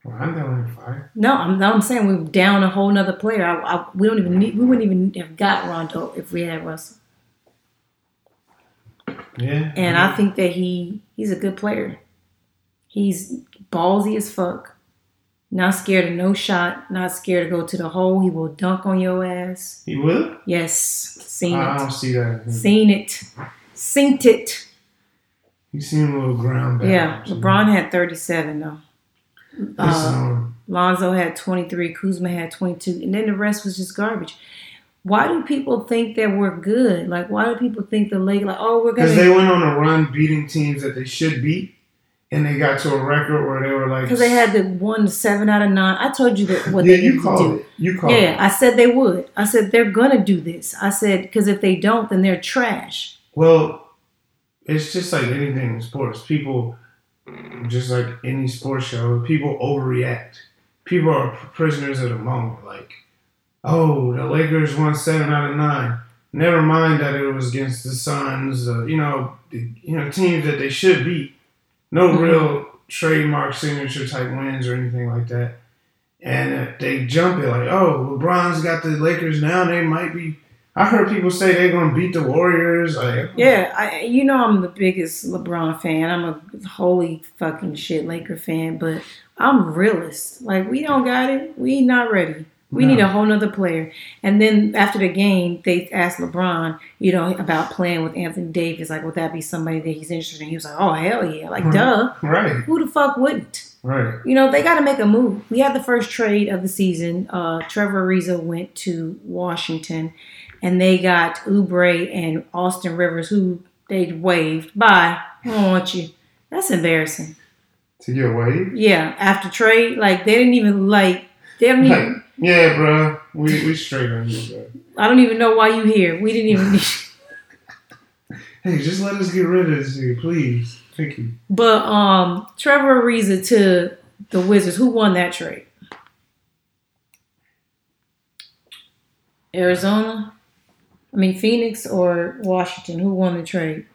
Rondo on fire. No, I'm, I'm saying we're down a whole nother player. I, I, we don't even need. We wouldn't even have got Rondo if we had Russell. Yeah. And I think that he he's a good player. He's ballsy as fuck. Not scared of no shot. Not scared to go to the hole. He will dunk on your ass. he will. Yes, seen I it. I don't see that. Seen it. Synced it. He seemed a little ground bad. Yeah, LeBron had 37 though. Listen, Uh, um, Lonzo had 23, Kuzma had 22, and then the rest was just garbage. Why do people think that we're good? Like, why do people think the Lakers, like, oh, we're Because gonna, they went on a run beating teams that they should beat, and they got to a record where they were like, because they had the one seven out of nine. I told you that what yeah, they you needed to called do. it. You called Yeah, it. I said they would. I said they're gonna do this. I said because if they don't, then they're trash. Well, it's just like anything in sports. People, just like any sports show, people overreact. People are prisoners of the moment. Like, oh, the Lakers won seven out of nine. Never mind that it was against the Suns. Uh, you know, the, you know teams that they should beat. No Mhm. real trademark signature type wins or anything like that. And if they jump it like, oh, LeBron's got the Lakers now. They might be. I heard people say they're gonna beat the Warriors. Like, Yeah, I you know I'm the biggest LeBron fan. I'm a holy fucking shit Laker fan, but I'm realist. Like we don't got it. We not ready. We No. need a whole nother player. And then after the game, they asked LeBron, you know, about playing with Anthony Davis. Like, would that be somebody that he's interested in? He was like, oh hell yeah, like Mhm. duh. Right, Who the fuck wouldn't? right. You know, they got to make a move. We had the first trade of the season. Uh, Trevor Ariza went to Washington, and they got Oubre and Austin Rivers, who they waived. Bye. I don't want you. That's embarrassing. To get away? Yeah, after trade, like they didn't even like. They Like, even. Yeah, bro. We we straight on you, bro. I don't even know why you here. We didn't even. <laughs> <laughs> Hey, just let us get rid of this nigga, please. Thank you. but um, Trevor Ariza to the Wizards. Who won that trade? Arizona. I mean Phoenix or Washington. Who won the trade?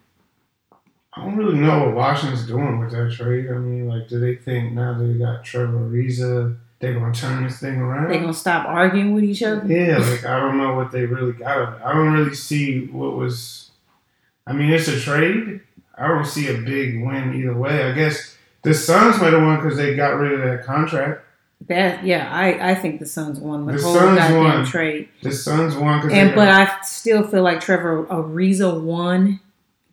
I don't really know what Washington's doing with that trade. I mean, like, do they think now that they got Trevor Ariza, they're gonna turn this thing around? They gonna stop arguing with each other? Yeah, <laughs> like I don't know what they really got. I don't really see what was. I mean, it's a trade. I don't see a big win either way. I guess the Suns might have won because they got rid of that contract. That yeah, I, I think the Suns won the, The whole Suns goddamn won. trade. The Suns won because And but I still feel like Trevor Ariza won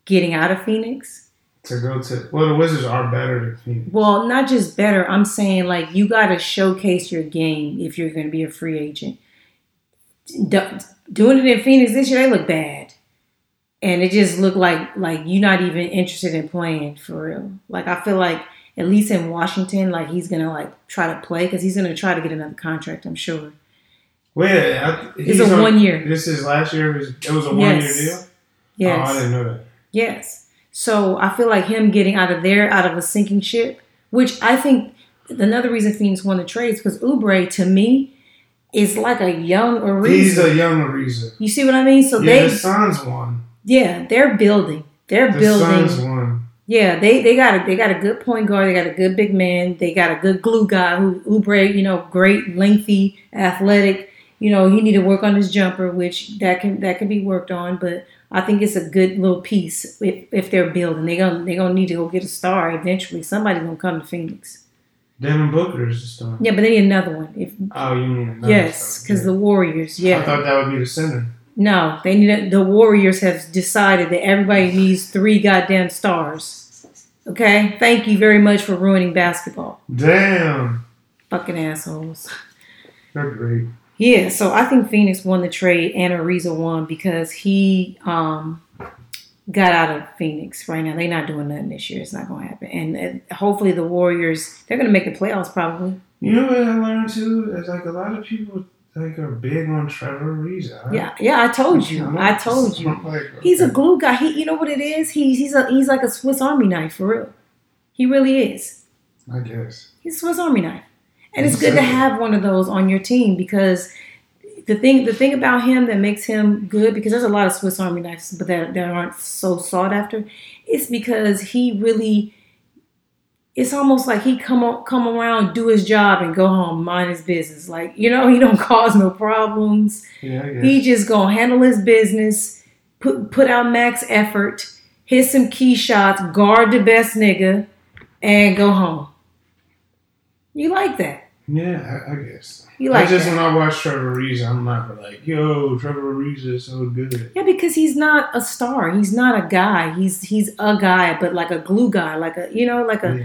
getting out of Phoenix. To go to well, the Wizards are better than Phoenix. Well, not just better. I'm saying like you got to showcase your game if you're going to be a free agent. Do- doing it in Phoenix this year, they look bad, and it just looked like like you're not even interested in playing for real. Like I feel like at least in Washington, like he's gonna like try to play because he's gonna try to get another contract. I'm sure. Wait, I, It's he's a on- one year. This is last year. It was, it was a one year deal. Yes. Oh, I didn't know that. Yes. So I feel like him getting out of there, out of a sinking ship, which I think another reason Phoenix won the trades because Oubre to me is like a young Ariza. He's a young Ariza. you see what I mean? So Yeah, they, the Suns won. yeah, they're building. They're The building. Suns won. Yeah, they they got a they got a good point guard. They got a good big man. They got a good glue guy who Oubre, you know, great, lengthy, athletic. You know, he need to work on his jumper, which that can that can be worked on. But I think it's a good little piece if, if they're building. They're gonna they're gonna need to go get a star eventually. Somebody's gonna come to Phoenix. Devin Booker is the star. Yeah, but they need another one. If Oh, you mean another yes, because the Warriors. Yeah, I thought that would be the center. no, they need a, the Warriors have decided that everybody needs three goddamn stars. Okay, thank you very much for ruining basketball, Damn. fucking assholes. They're great. Yeah, so I think Phoenix won the trade and Ariza won because he um, got out of Phoenix right now. They're not doing nothing this year. It's not going to happen. And uh, hopefully the Warriors, they're going to make the playoffs probably. You know what I learned too? Is like a lot of people like are big on Trevor Ariza. Yeah, yeah, I told you. I told <laughs> you. He's a glue guy. He, you know what it is? He, he's a, he's like a Swiss Army knife for real. He really is. I guess. He's a Swiss Army knife, and it's good to have one of those on your team because the thing the thing about him that makes him good because there's a lot of Swiss Army knives, but that that aren't so sought after. It's because he really. It's almost like he come on, come around, do his job, and go home, mind his business. Like you know, <laughs> he don't cause no problems. Yeah, guess. He just gonna handle his business, put put out max effort, hit some key shots, guard the best nigga, and go home. You like that? Yeah, I, I guess. You like I just that? when I watch Trevor Ariza, I'm not like, yo, Trevor Ariza is so good. Yeah, because he's not a star. He's not a guy. He's he's a guy, but like a glue guy, like a you know, like a,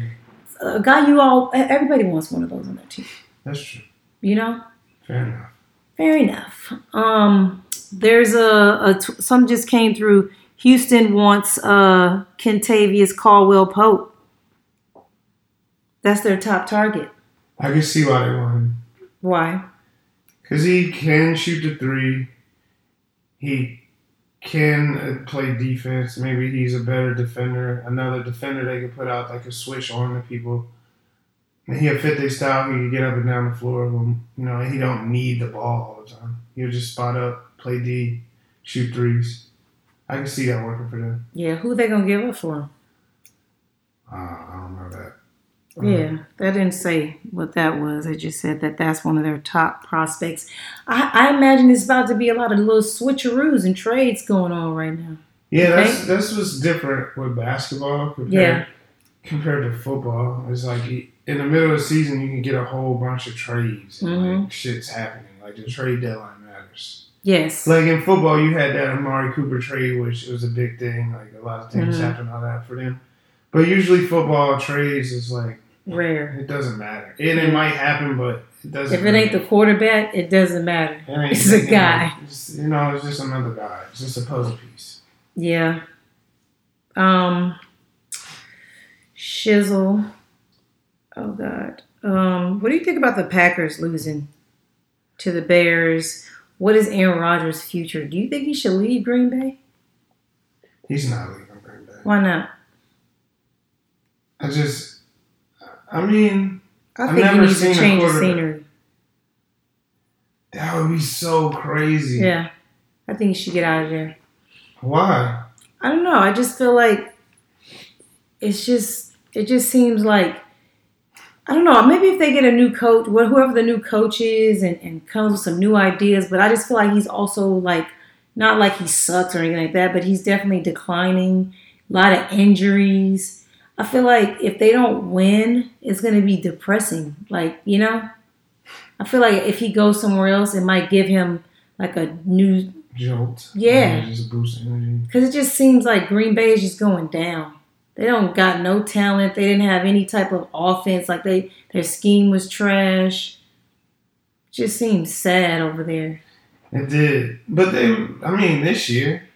Yeah, a guy you all everybody wants one of those on their team. that's true. You know? Fair enough. Fair enough. Um, there's a, a t- some just came through. Houston wants uh Kentavious Caldwell Pope. That's their top target. I can see why they want him. Why? Because he can shoot the three. He can uh, play defense. Maybe he's a better defender. Another defender they could put out that could switch on the people. And he'll fit their style. He can get up and down the floor. You know, he don't need the ball all the time. He'll just spot up, play D, shoot threes. I can see that working for them. Yeah, who they gonna give up for? Uh, I don't know that. Yeah, they didn't say what that was. They just said that that's one of their top prospects. I, I imagine there's about to be a lot of little switcheroos and trades going on right now. Yeah, Okay. that's that's what's different with basketball compared Yeah. compared to football. It's like in the middle of the season, you can get a whole bunch of trades. And Mhm. Like shit's happening. Like the trade deadline matters. Yes. Like in football, you had that Amari Cooper trade, which was a big thing. Like a lot of things Mhm. happened on that for them. But usually, football trades is like Rare. it doesn't matter. And it might happen, but it doesn't. If it ain't the quarterback, it doesn't matter. It it's a know, guy. you know, it's just another guy. It's just a puzzle piece. Yeah. Um Shizzle. Oh God. Um, what do you think about the Packers losing to the Bears? What is Aaron Rodgers' future? Do you think he should leave Green Bay? He's not leaving Green Bay. Why not? I just, I mean, I I've think he never needs to seen a change the scenery. that would be so crazy. Yeah. I think he should get out of there. Why? I don't know. I just feel like it's just it just seems like I don't know. Maybe if they get a new coach, wh- whoever the new coach is, and, and comes with some new ideas, but I just feel like he's also like not like he sucks or anything like that, but he's definitely declining. A lot of injuries. I feel like if they don't win, it's gonna be depressing. Like you know, I feel like if he goes somewhere else, it might give him like a new Jolt. Yeah. Just boost energy. because it just seems like Green Bay is just going down. They don't got no talent. They didn't have any type of offense. Like they, their scheme was trash. Just seems sad over there. It did. But they, I mean, this year,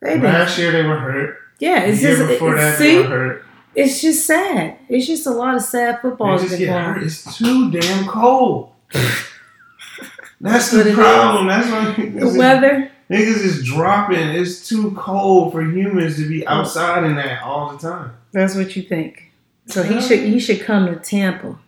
They last year they were hurt. Yeah, it's just before it- that see, hurt. it's just sad. It's just a lot of sad football. Just get going hurt. on. It's too damn cold. <laughs> That's what the problem. That's why The weather. niggas is dropping. It's too cold for humans to be mm. outside in that all the time. That's what you think. So he should he should come to Tampa.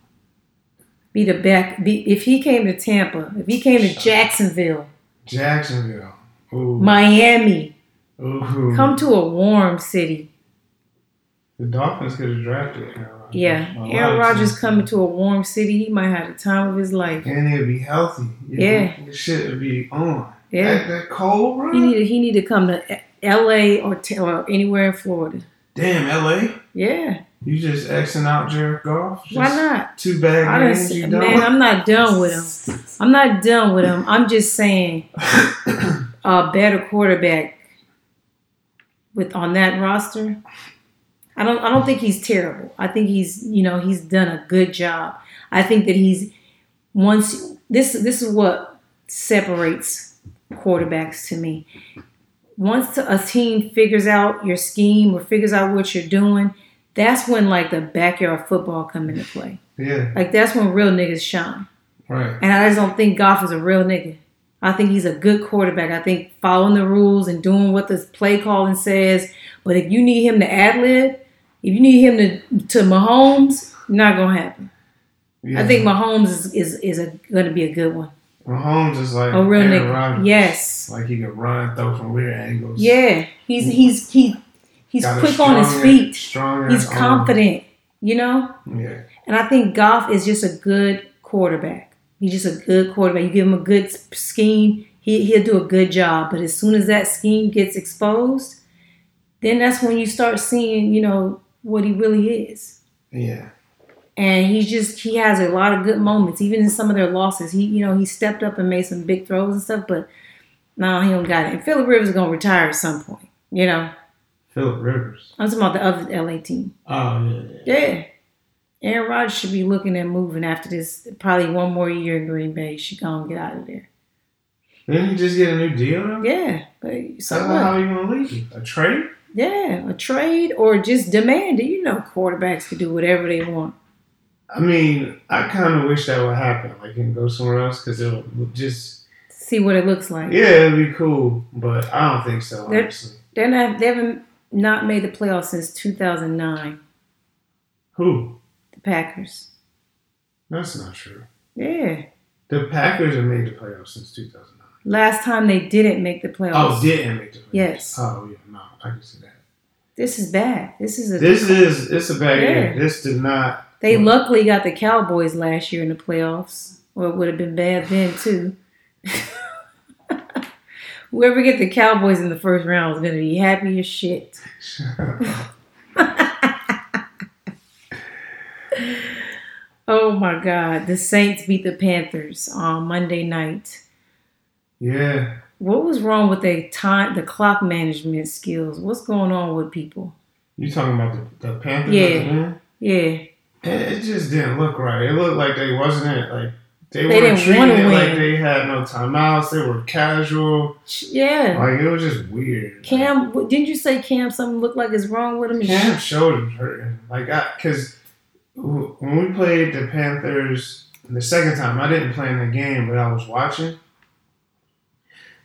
Be the back. Be, if he came to Tampa, if he came to Jacksonville, Jacksonville. Ooh. Miami, Ooh. come to a warm city. The Dolphins could have drafted Aaron Rodgers. Yeah, lot Aaron Rodgers coming to a warm city, he might have the time of his life. And he'd be healthy. He'd Yeah. The shit would be on. Yeah. That, that cold, bro? He need he need to come to L.A. or, t- or anywhere in Florida. Damn, LA? Yeah, You just Xing out Jared Goff? Just why not? Too bad I games, done, you s- done? man, I'm not done with him. I'm not done with him. I'm just saying <coughs> a better quarterback with on that roster. I don't I don't think he's terrible. I think he's you know he's done a good job. I think that he's once this this is what separates quarterbacks to me. Once a team figures out your scheme or figures out what you're doing, that's when like the backyard football come into play. yeah, Like that's when real niggas shine. right. And I just don't think Goff is a real nigga. I think he's a good quarterback. I think following the rules and doing what the play calling says. But if you need him to ad lib, if you need him to to Mahomes, not gonna happen. Yeah. I think Mahomes is is, is a, gonna be a good one. Mahomes is like A real Aaron nigga. Rodgers. Yes. Like he can run, throw from weird angles. Yeah. He's he's he he's Got quick on his feet. Stronger. He's arm. confident. You know? Yeah. And I think Goff is just a good quarterback. He's just a good quarterback. You give him a good scheme, he, he'll do a good job. But as soon as that scheme gets exposed, then that's when you start seeing, you know, what he really is. Yeah. And he's just, he has a lot of good moments, even in some of their losses. He, you know, he stepped up and made some big throws and stuff, but no, he don't got it. And Philip Rivers is going to retire at some point, you know. Philip Rivers. I'm talking about the other LA team. Oh yeah. yeah. Yeah. Aaron Rodgers should be looking at moving after this. Probably one more year in Green Bay. He should go and get out of there. Didn't he just get a new deal? though? Yeah. But so how are you gonna leave? A trade? Yeah. A trade or just demand it. You know, quarterbacks can do whatever they want. I mean, I kind of wish that would happen. Like, can go somewhere else because it'll just, See what it looks like. yeah, it'd be cool. But I don't think so, They're- honestly. They're not. They haven't not made the playoffs since 2009. Who? Packers. That's not true. Yeah. The Packers have made the playoffs since 2009. Last time they didn't make the playoffs. Oh, didn't make the playoffs. Yes. Oh, yeah, no, I can see that. This is bad. This is a. This is, it's a bad Yeah. year. This did not. They luckily got the Cowboys last year in the playoffs, or it would have been bad then too. <laughs> Whoever get the Cowboys in the first round is gonna be happy as shit. <laughs> <laughs> Oh my God! The Saints beat the Panthers on Monday night. yeah. What was wrong with the time, the clock management skills? What's going on with people? You talking about the, the Panthers? Yeah. at the end? Yeah, It, it just didn't look right. It looked like they wasn't it. Like they, They weren't treating it like they had no timeouts. They were casual. yeah. Like it was just weird. Cam, didn't you say Cam? Something looked like is wrong with him. Like, Cam showed him hurting. Like I, because when we played the Panthers the second time, I didn't play in the game, but I was watching.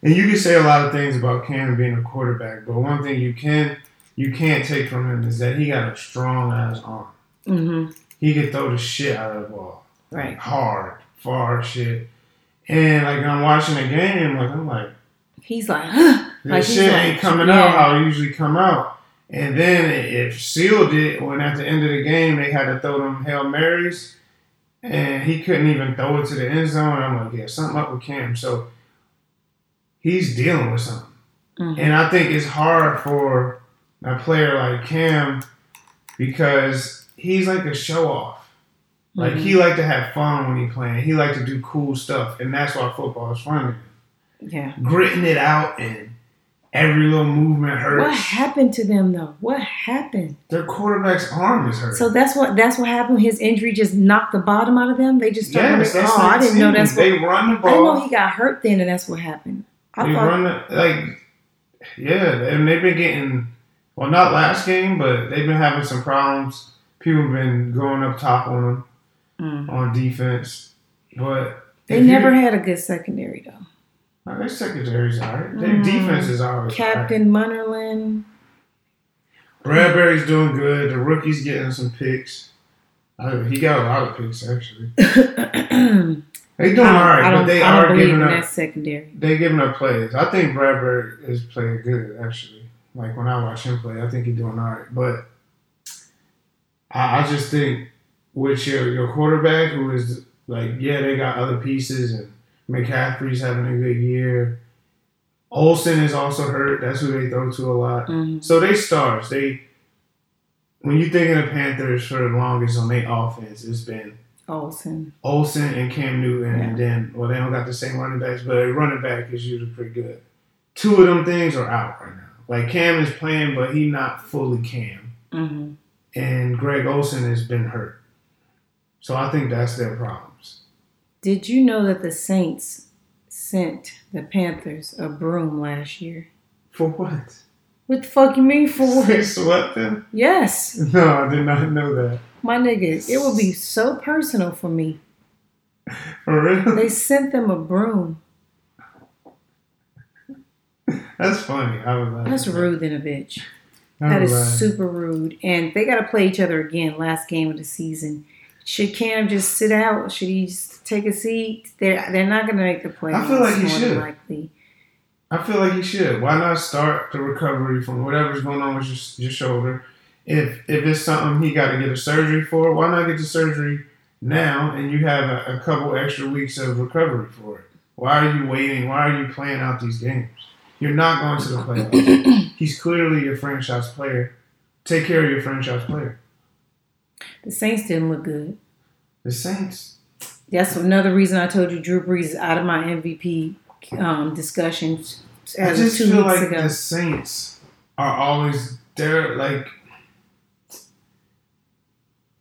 And you can say a lot of things about Cam being a quarterback, but one thing you can you can't take from him is that he got a strong ass arm. Mm-hmm. He could throw the shit out of the ball. Right. hard, far shit. And like I'm watching the game, like I'm like, He's like, huh? Like, shit like- ain't coming yeah. out how it usually come out. And then if sealed it when at the end of the game they had to throw them hail marys, and he couldn't even throw it to the end zone. I'm like, yeah, something up with Cam. So he's dealing with something. Mhm. And I think it's hard for a player like Cam because he's like a show off. Like Mhm. he like to have fun when he playing. He like to do cool stuff, and that's why football is fun. Yeah. Gritting it out and every little movement hurts. What happened to them though? What happened? Their quarterback's arm is hurt. So that's what that's what happened. His injury just knocked the bottom out of them. They just started. yes, that's oh, I didn't know that's what. they run the ball. I know he got hurt then, and that's what happened. I They thought. run the, like yeah, and they've been getting well, not last game, but they've been having some problems. People have been going up top on them Mm. on defense, but They you- never had a good secondary though. Uh, Their secondary's alright. Their Mm. defense is always alright. Captain Munnerlyn. Bradberry's doing good. The rookie's getting some picks. Uh, he got a lot of picks actually. <coughs> They doing all right, but they are giving up. secondary. They giving up plays. I think Bradbury is playing good actually. Like when I watch him play, I think he's doing all right. But I, I just think with your your quarterback, who is like, yeah, they got other pieces, and McCaffrey's having a good year. Olsen is also hurt. That's who they throw to a lot. Mhm. So they stars. They when you think of the Panthers for the longest on their offense, it's been Olsen. Olsen and Cam Newton, and then well, they don't got the same running backs, but a running back is usually pretty good. Two of them things are out right now. Like Cam is playing, but he not fully Cam, hmm and Greg Olsen has been hurt. So I think that's their problems. Did you know that the Saints sent the Panthers a broom last year? For what? What the fuck you mean for They what? swept them? yes, No, I did not know that. my nigga, it would be so personal for me. For real? They sent them a broom. That's funny. I was like, That's rude than a bitch. That is That was is like- super rude. And they got to play each other again last game of the season. Should Cam just sit out? Should he just take a seat? They're they're not going to make the playoffs. I feel like he more should. Likely. I feel like he should. Why not start the recovery from whatever's going on with your, your shoulder? If if it's something he got to get a surgery for, why not get the surgery now and you have a, a couple extra weeks of recovery for it? Why are you waiting? Why are you playing out these games? You're not going to the playoffs. <clears throat> He's clearly your franchise player. Take care of your franchise player. The Saints didn't look good. The Saints. That's another reason I told you Drew Brees is out of my MVP um, discussions I just two feel weeks like ago. the Saints are always they're like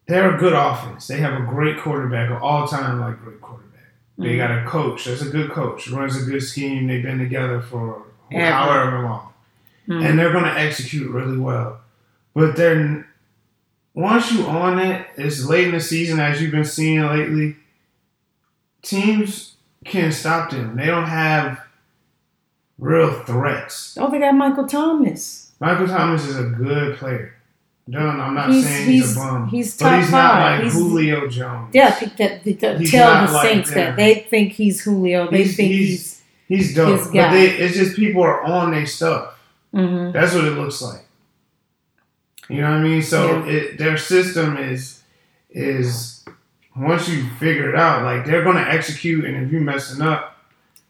they're a good offense. They have a great quarterback, an all time like great quarterback. They Mhm. got a coach that's a good coach, runs a good scheme. They've been together for Ever. however long, Mhm. and they're going to execute really well. But then once you on it, it's late in the season as you've been seeing lately. Teams can't stop them. They don't have real threats. Oh, they got Michael Thomas. Michael Thomas is a good player. Don't, I'm not He's- saying he's, he's- a bum, he's but top he's not five. like He's- Julio Jones. Yeah, that, tell the like Saints them. that they think he's Julio. They think he's- he's. he's dope. his But they, it's just people are on their stuff. hmm That's what it looks like. You know what I mean? So Yeah. it, their system is is once you figure it out, like they're gonna execute, and if you're messing up,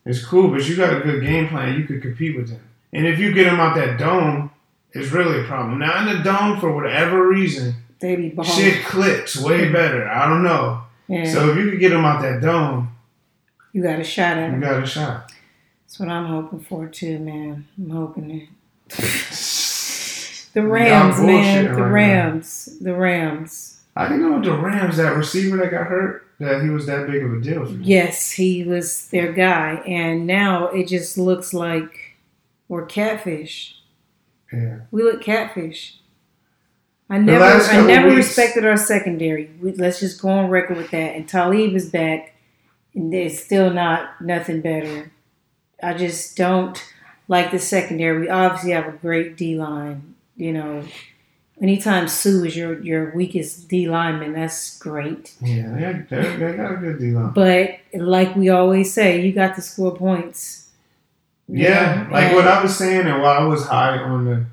it's cool. But you got a good game plan, you could compete with them. And if you get them out that dome, it's really a problem. Now in the dome, for whatever reason, They shit clicks way <laughs> better. I don't know. Yeah, So if you could get them out that dome, you got a shot at you got a shot. That's what I'm hoping for too, man. I'm hoping it. <laughs> The Rams, man. The right now. Rams. The Rams. I didn't know the Rams, that receiver that got hurt, that he was that big of a deal. Yes, he was their guy, and now it just looks like we're catfish. Yeah. We look catfish. I never, I never weeks- respected our secondary. We, let's just go on record with that. And Talib is back, and there's still not nothing better. I just don't like the secondary. We obviously have a great D line. You know, anytime Suh is your your weakest D lineman, that's great. Yeah, they, got- they, got a good deal on. But like we always say, you got to score points. You Yeah, know, like and- what I was saying, and why I was high on the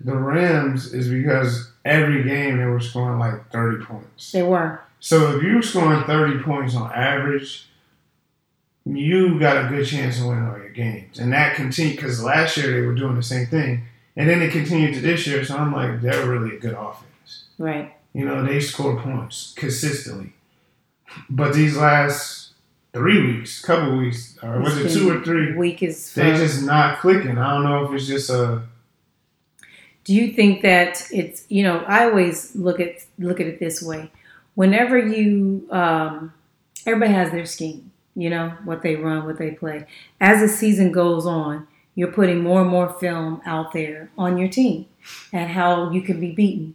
the Rams is because every game they were scoring like thirty points. they were. So if you're scoring thirty points on average, you got a good chance of winning all your games, and that continued because last year they were doing the same thing, and then it continued to this year. So I'm like, they're really a good offense. Right. You know, they score points consistently. But these last three weeks, couple weeks, or was it two or three? Weak as They fuck. just not clicking. I don't know if it's just a Do you think that it's you know I always look at look at it this way. Whenever you um, everybody has their scheme, you know what they run, what they play. As the season goes on, you're putting more and more film out there on your team and how you can be beaten.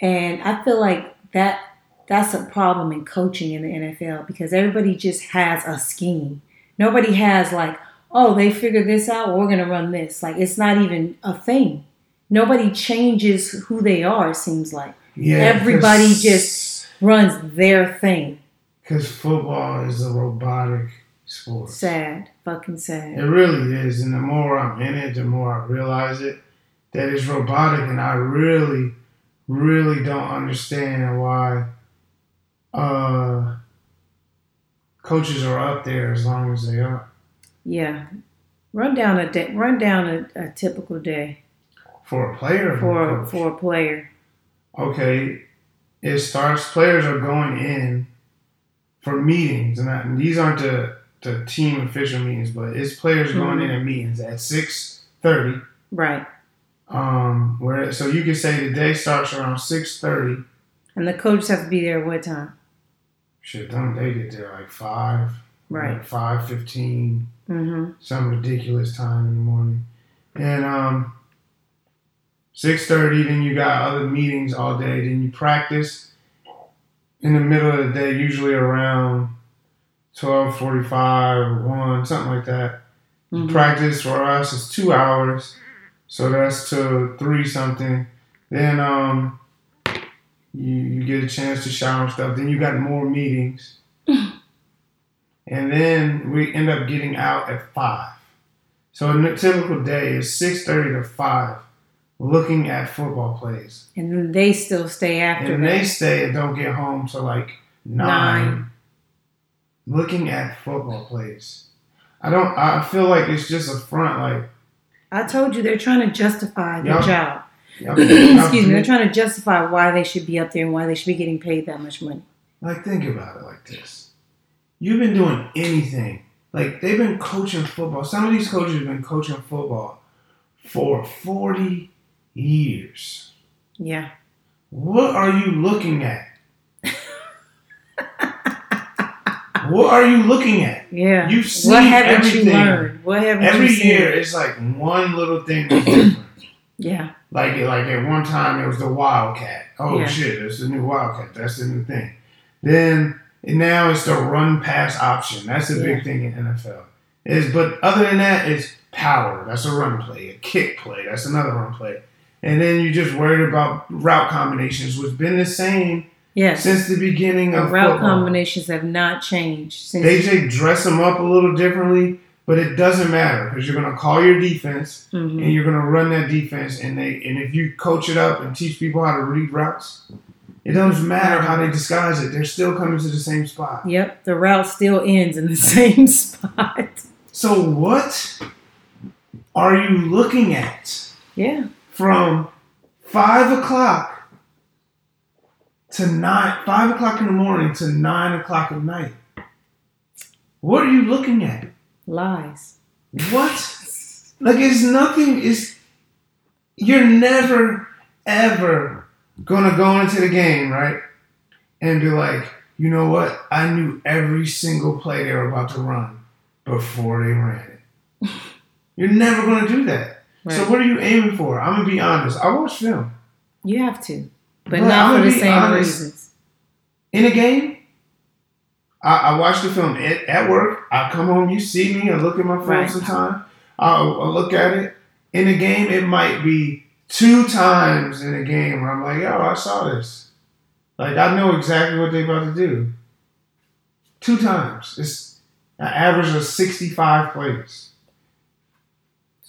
And I feel like that that's a problem in coaching in the NFL because everybody just has a scheme. Nobody has like, oh, they figured this out. We're gonna run this. Like it's not even a thing. Nobody changes who they are. It seems like yeah. Everybody just- runs their thing. because football is a robotic sport. Sad, fucking sad. It really is, and the more I'm in it, the more I realize it that it's robotic, and I really, really don't understand why uh, coaches are up there as long as they are. Yeah. Run down a day, run down a, a typical day For a player, for a for a player. okay, it starts. Players are going in for meetings, and, that, and these aren't the the team official meetings, but it's players going in at meetings at six thirty. Right. Um, where so you can say the day starts around six thirty. And the coaches have to be there at what time? Shit, don't they get there like five? Right. Like five fifteen, Mm-hmm. some ridiculous time in the morning, and um, six thirty. Then you got other meetings all day. Then you practice in the middle of the day, usually around twelve forty-five, one, something like that. Mhm. Practice for us is two hours, so that's to three something. Then um, you you get a chance to shower and stuff. Then you got more meetings, <laughs> and then we end up getting out at five. So a typical day is six thirty to five, looking at football plays, And then they still stay after and that. they stay and don't get home till like nine, Nine. Looking at football plays. I don't. I feel like it's just a front. Like I told you they're trying to justify their job. y'all- <clears throat> Excuse me, they're trying to justify why they should be up there and why they should be getting paid that much money. Like, think about it like this. You've been doing anything. Like, they've been coaching football. Some of these coaches have been coaching football for 40 years. Yeah. What are you looking at? What are you looking at? Yeah. You've seen what haven't everything. you learned? What haven't Every you seen? year, it's like one little thing that's different. Yeah. Like, like at one time, it was the Wildcat. Oh, Yeah. shit, it's the new Wildcat. That's the new thing. Then and now it's the run pass option. That's a big thing in NFL. Is but other than that, it's power. That's a run play. A kick play. That's another run play. And then you're just worried about route combinations, which been the same Yes. since the beginning the of route football. combinations have not changed since. They just dress them up a little differently, but it doesn't matter because you're gonna call your defense Mhm. and you're gonna run that defense. And they and if you coach it up and teach people how to read routes, it doesn't matter how they disguise it. They're still coming to the same spot. Yep. The route still ends in the <laughs> same spot. So what are you looking at Yeah. from five o'clock to nine, five o'clock in the morning to nine o'clock at night? What are you looking at? Lies. What? Like it's nothing. Is you're never ever gonna go into the game right and be like, you know what? I knew every single play they were about to run before they ran it. <laughs> You're never gonna do that. So what are you aiming for? I'm gonna be honest. I watch film You have to, but But not I'm for the same honest. reasons. in a game. I, I watch the film at, at work. I come home, you see me. I look at my phone Right. sometime. I'll, I'll look at it. In a game, it might be two times in a game where I'm like, yo, I saw this. Like I know exactly what they're about to do. Two times. It's an average of 65 plays.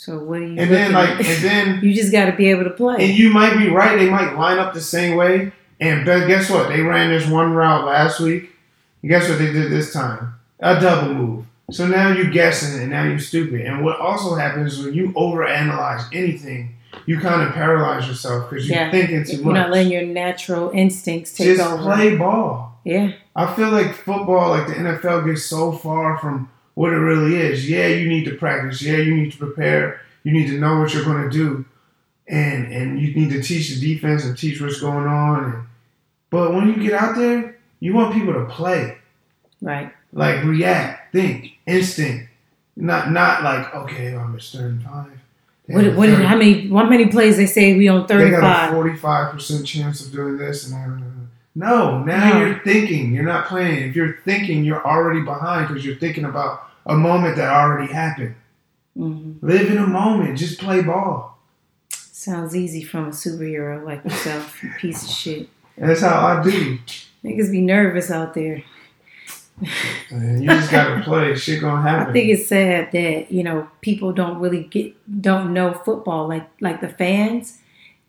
So what are you? And then like, at? and then <laughs> you just got to be able to play. And you might be right. They might line up the same way. And guess what? They ran this one route last week. And guess what they did this time? A double move. So now you're guessing and now you're stupid. And what also happens when you overanalyze anything, you kind of paralyze yourself because you're Yeah. thinking too You're much. not letting your natural instincts take Just over. play ball. Yeah. I feel like football, like the NFL, gets so far from what it really is. Yeah, you need to practice. Yeah, you need to prepare. You need to know what you're going to do, and and you need to teach the defense and teach what's going on. And, but when you get out there, you want people to play, Right. like react, think, instinct, not not like okay, I'm at third five. What? What? How many? How many plays they say we on they got a thirty-five? forty-five percent chance of doing this, and I, no, now No. you're thinking. You're not playing. If you're thinking, you're already behind because you're thinking about a moment that already happened. hmm Live in a moment. Just play ball. Sounds easy from a superhero like yourself, you piece of shit. That's how I do. Niggas be nervous out there. And you just gotta play. Shit gonna <laughs> happen. I think it's sad that you know people don't really get don't know football like like the fans.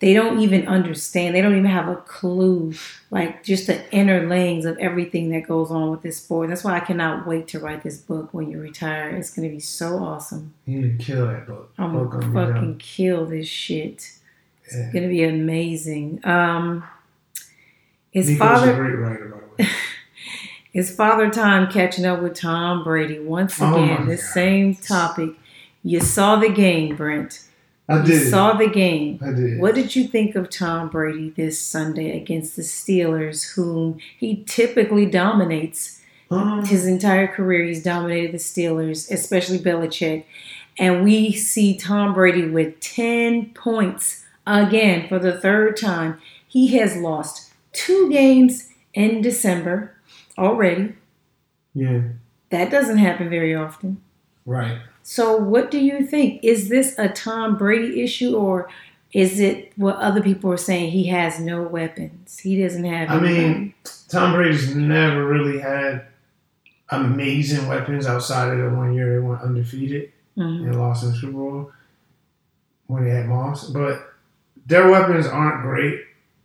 They don't even understand. They don't even have a clue, like just the inner layings of everything that goes on with this sport. That's why I cannot wait to write this book when you retire. It's gonna be so awesome. You need to kill that book. I'm Book gonna fucking kill this shit. Yeah. It's gonna be amazing. Um, his Nico's father. a great writer, by the way. <laughs> It's father time catching up with Tom Brady once Oh again. my the same topic. You saw the game, Brent. I You did. saw the game. I did. What did you think of Tom Brady this Sunday against the Steelers, whom he typically dominates? Um, His entire career, he's dominated the Steelers, especially Belichick. And we see Tom Brady with 10 points again for the third time. He has lost two games in December already. yeah. That doesn't happen very often. Right. So, what do you think? Is this a Tom Brady issue, or is it what other people are saying? He has no weapons. He doesn't have. I mean. Tom Brady's never really had amazing weapons outside of the one year they went undefeated Mhm. and lost in the Super Bowl when they had Moss. But their weapons aren't great.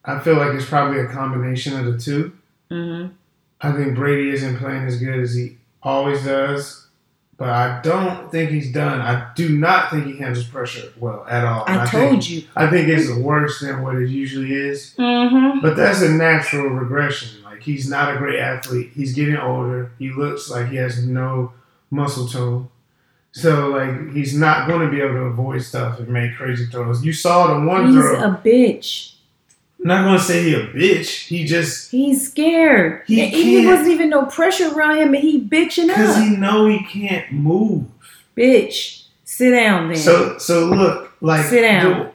I feel like it's probably a combination of the two. Mhm. I think Brady isn't playing as good as he always does, but I don't think he's done. I do not think he handles pressure well at all. I think, told you. I think it's worse than what it usually is. Mm-hmm. But that's a natural regression. Like he's not a great athlete. He's getting older. He looks like he has no muscle tone. So like he's not going to be able to avoid stuff and make crazy throws. You saw the one He's throw. a bitch. I'm not to say he a bitch. He just He's scared. He wasn't even no pressure around him, and he bitching up because he know he can't move. Bitch, sit down then. So so look like Sit down. the-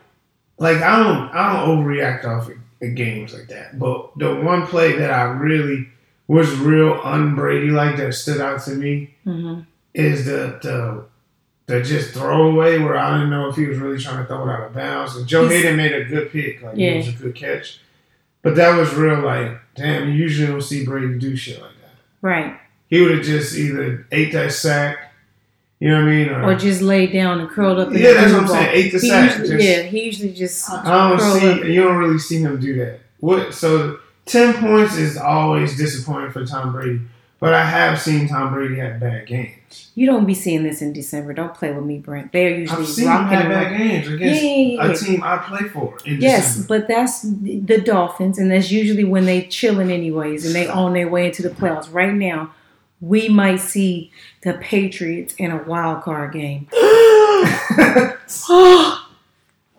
like I don't I don't overreact off of, of games like that. But the one play that I really was real unbrady like that stood out to me hmm is the the the just throwaway where I didn't know if he was really trying to throw it out of bounds. And Joe Haden made a good pick, like Yeah. it was a good catch. But that was real like, damn, you usually don't see Brady do shit like that. Right. He would have just either ate that sack, you know what I mean? Or just laid down and curled up. In Yeah, that's what I'm ball. saying. Ate the He sack. usually- Just- yeah, he usually just. I don't see up. you don't really see him do that. What so ten points is always disappointing for Tom Brady. But I have seen Tom Brady have bad games. You don't be seeing this in December. Don't play with me, Brent. They are usually I've seen him have bad games against yeah, yeah, yeah. a team I play for. In Yes, December. but that's the Dolphins, and that's usually when they chilling anyways, and they on their way into the playoffs. Right now, we might see the Patriots in a wild card game. <gasps> <gasps> Oh,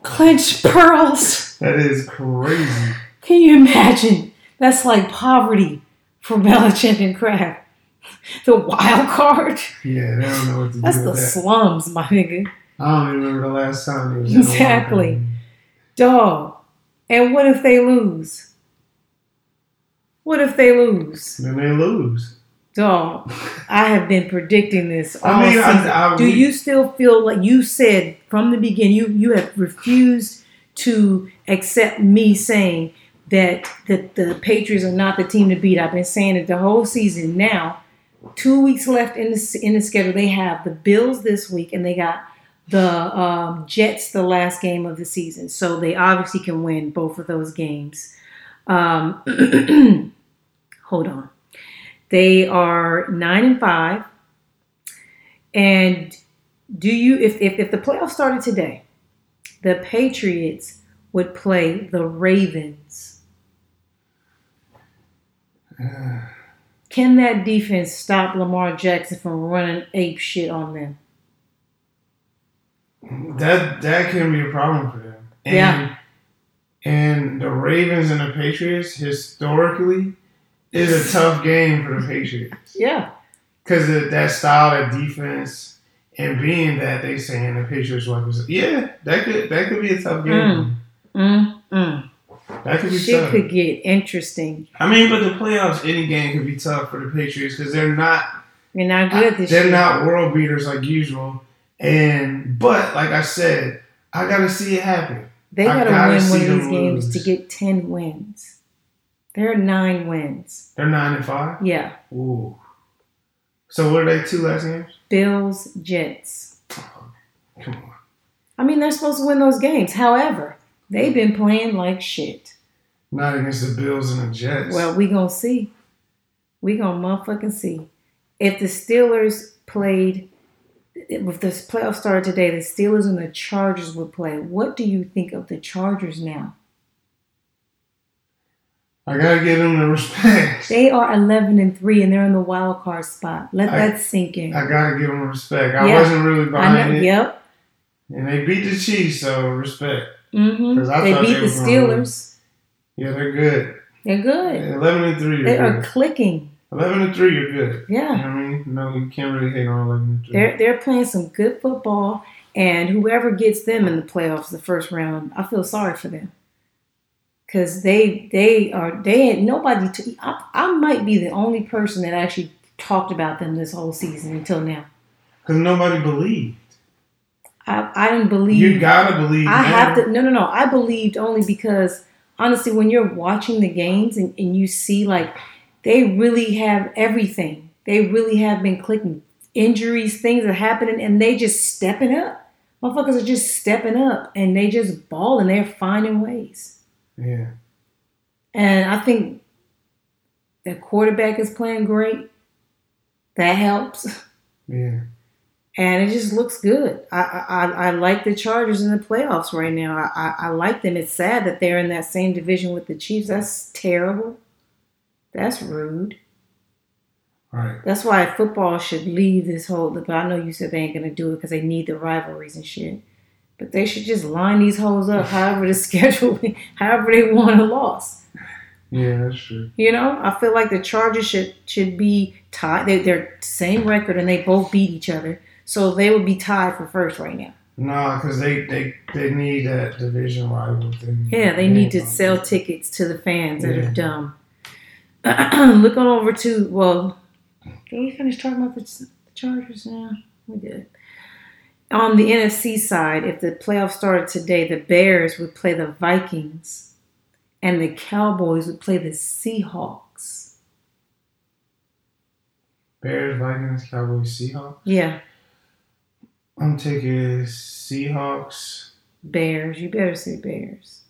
clenched pearls. that is crazy. Can you imagine? That's like poverty for <laughs> Belichick and Kraft. The wild card. Yeah, they don't know what to That's do the that. slums, my nigga. I don't even remember the last time he was in a wild Exactly. Dog. And what if they lose? What if they lose? Then they lose. Dog, I have been predicting this all I mean, I-. I- Do you still feel like you said from the beginning you you have refused to accept me saying that the, the Patriots are not the team to beat? I've been saying it the whole season. Now, two weeks left in the in the schedule. They have the Bills this week, and they got the um, Jets the last game of the season. So they obviously can win both of those games. Um, <clears throat> hold on. They are nine and five. And do you if, if if the playoffs started today, the Patriots would play the Ravens. <sighs> Can that defense stop Lamar Jackson from running ape shit on them? That that can be a problem for them. And, Yeah. And the Ravens and the Patriots historically is a tough game for the Patriots Yeah. because that style of defense and being that they saying the Patriots weapons. Yeah, that could that could be a tough game. Mm, mm. That could be Shit tough. could get interesting. I mean, but the playoffs, any game could be tough for the Patriots because they're not. They're not good this they're year. not world beaters like usual. And but like I said, I gotta see it happen. They gotta, gotta win one of these games lose. to get ten wins. They're nine wins. They're nine and five. Yeah. Ooh. So what are they two last games? Bills, Jets. Come on. I mean, they're supposed to win those games. However, They've been playing like shit. Not against the Bills and the Jets. Well, we gonna see. We gonna motherfucking see. If the Steelers played, if the playoff started today, the Steelers and the Chargers would play. What do you think of the Chargers now? I gotta give them the respect. They are eleven and three, and they're in the wild card spot. Let I- that sink in. I gotta give them respect. I Yeah. wasn't really behind it, Yep. and they beat the Chiefs, so respect. Hmm 'Cause I They beat they the. Steelers. Yeah, they're good. They're good. Eleven and three, They you're clicking. Eleven and three, you're good. You know Yeah. what I mean? No, you can't really hate on eleven and 3 They're they're playing some good football, and whoever gets them in the playoffs, the first round, I feel sorry for them. Cause they they are they had nobody. I might be the only person that actually talked about them this whole season until now. Because nobody believed. I I didn't believe. You gotta believe. I now. have to. No, no, no. I believed only because honestly, when you're watching the games and, and you see like they really have everything, they really have been clicking. Injuries, things are happening, and they just stepping up. Motherfuckers are just stepping up, and they just balling. They're finding ways, Yeah. and I think the quarterback is playing great. That helps. Yeah. And it just looks good. I, I I like the Chargers in the playoffs right now. I, I I like them. It's sad that they're in that same division with the Chiefs. That's terrible. That's rude. Right. That's why football should leave this whole. But I know you said they ain't gonna do it because they need the rivalries and shit. But they should just line these holes up, however the <laughs> schedule, however they want or lost. Yeah, that's true. You know, I feel like the Chargers should should be tied. They, they're same record and they both beat each other, so they would be tied for first right now. No, because they, they they need that division rival thing. Yeah, they need to sell tickets to the fans that Yeah. are dumb. <clears throat> Look on over to well, did we finish talking about the, the Chargers now? We did. On the NFC side, if the playoffs started today, the Bears would play the Vikings, and the Cowboys would play the Seahawks. Bears, Vikings, Cowboys, Seahawks. Yeah, I'm taking Seahawks. Bears. You better say Bears.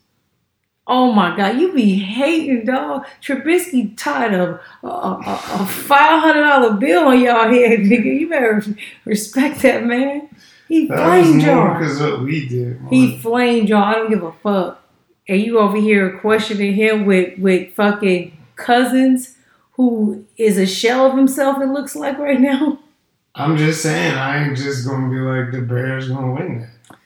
Oh my God, you be hating, dog. Trubisky tied a, a, a, a five hundred dollar bill on y'all head, nigga. You better respect that man. He That flamed y'all. because what we did. He flamed y'all. I don't give a fuck. And you over here questioning him with with fucking Cousins, who is a shell of himself. It looks like right now. <laughs> I'm just saying, I ain't just gonna be like the Bears gonna win that.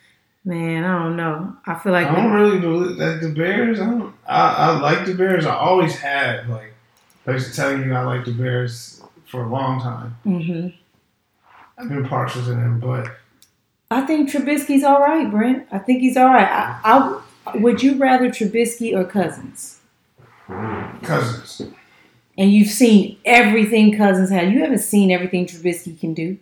Man, I don't know. I feel like I don't really believe that the Bears. I don't. I, I like the Bears. I always have. Like I used to tell you, I like the Bears for a long time. hmm I've been partial to them, but I think Trubisky's all right, Brent. I think he's all right. I, I would you rather Trubisky or Cousins? Cousins. And you've seen everything Cousins had. You haven't seen everything Trubisky can do.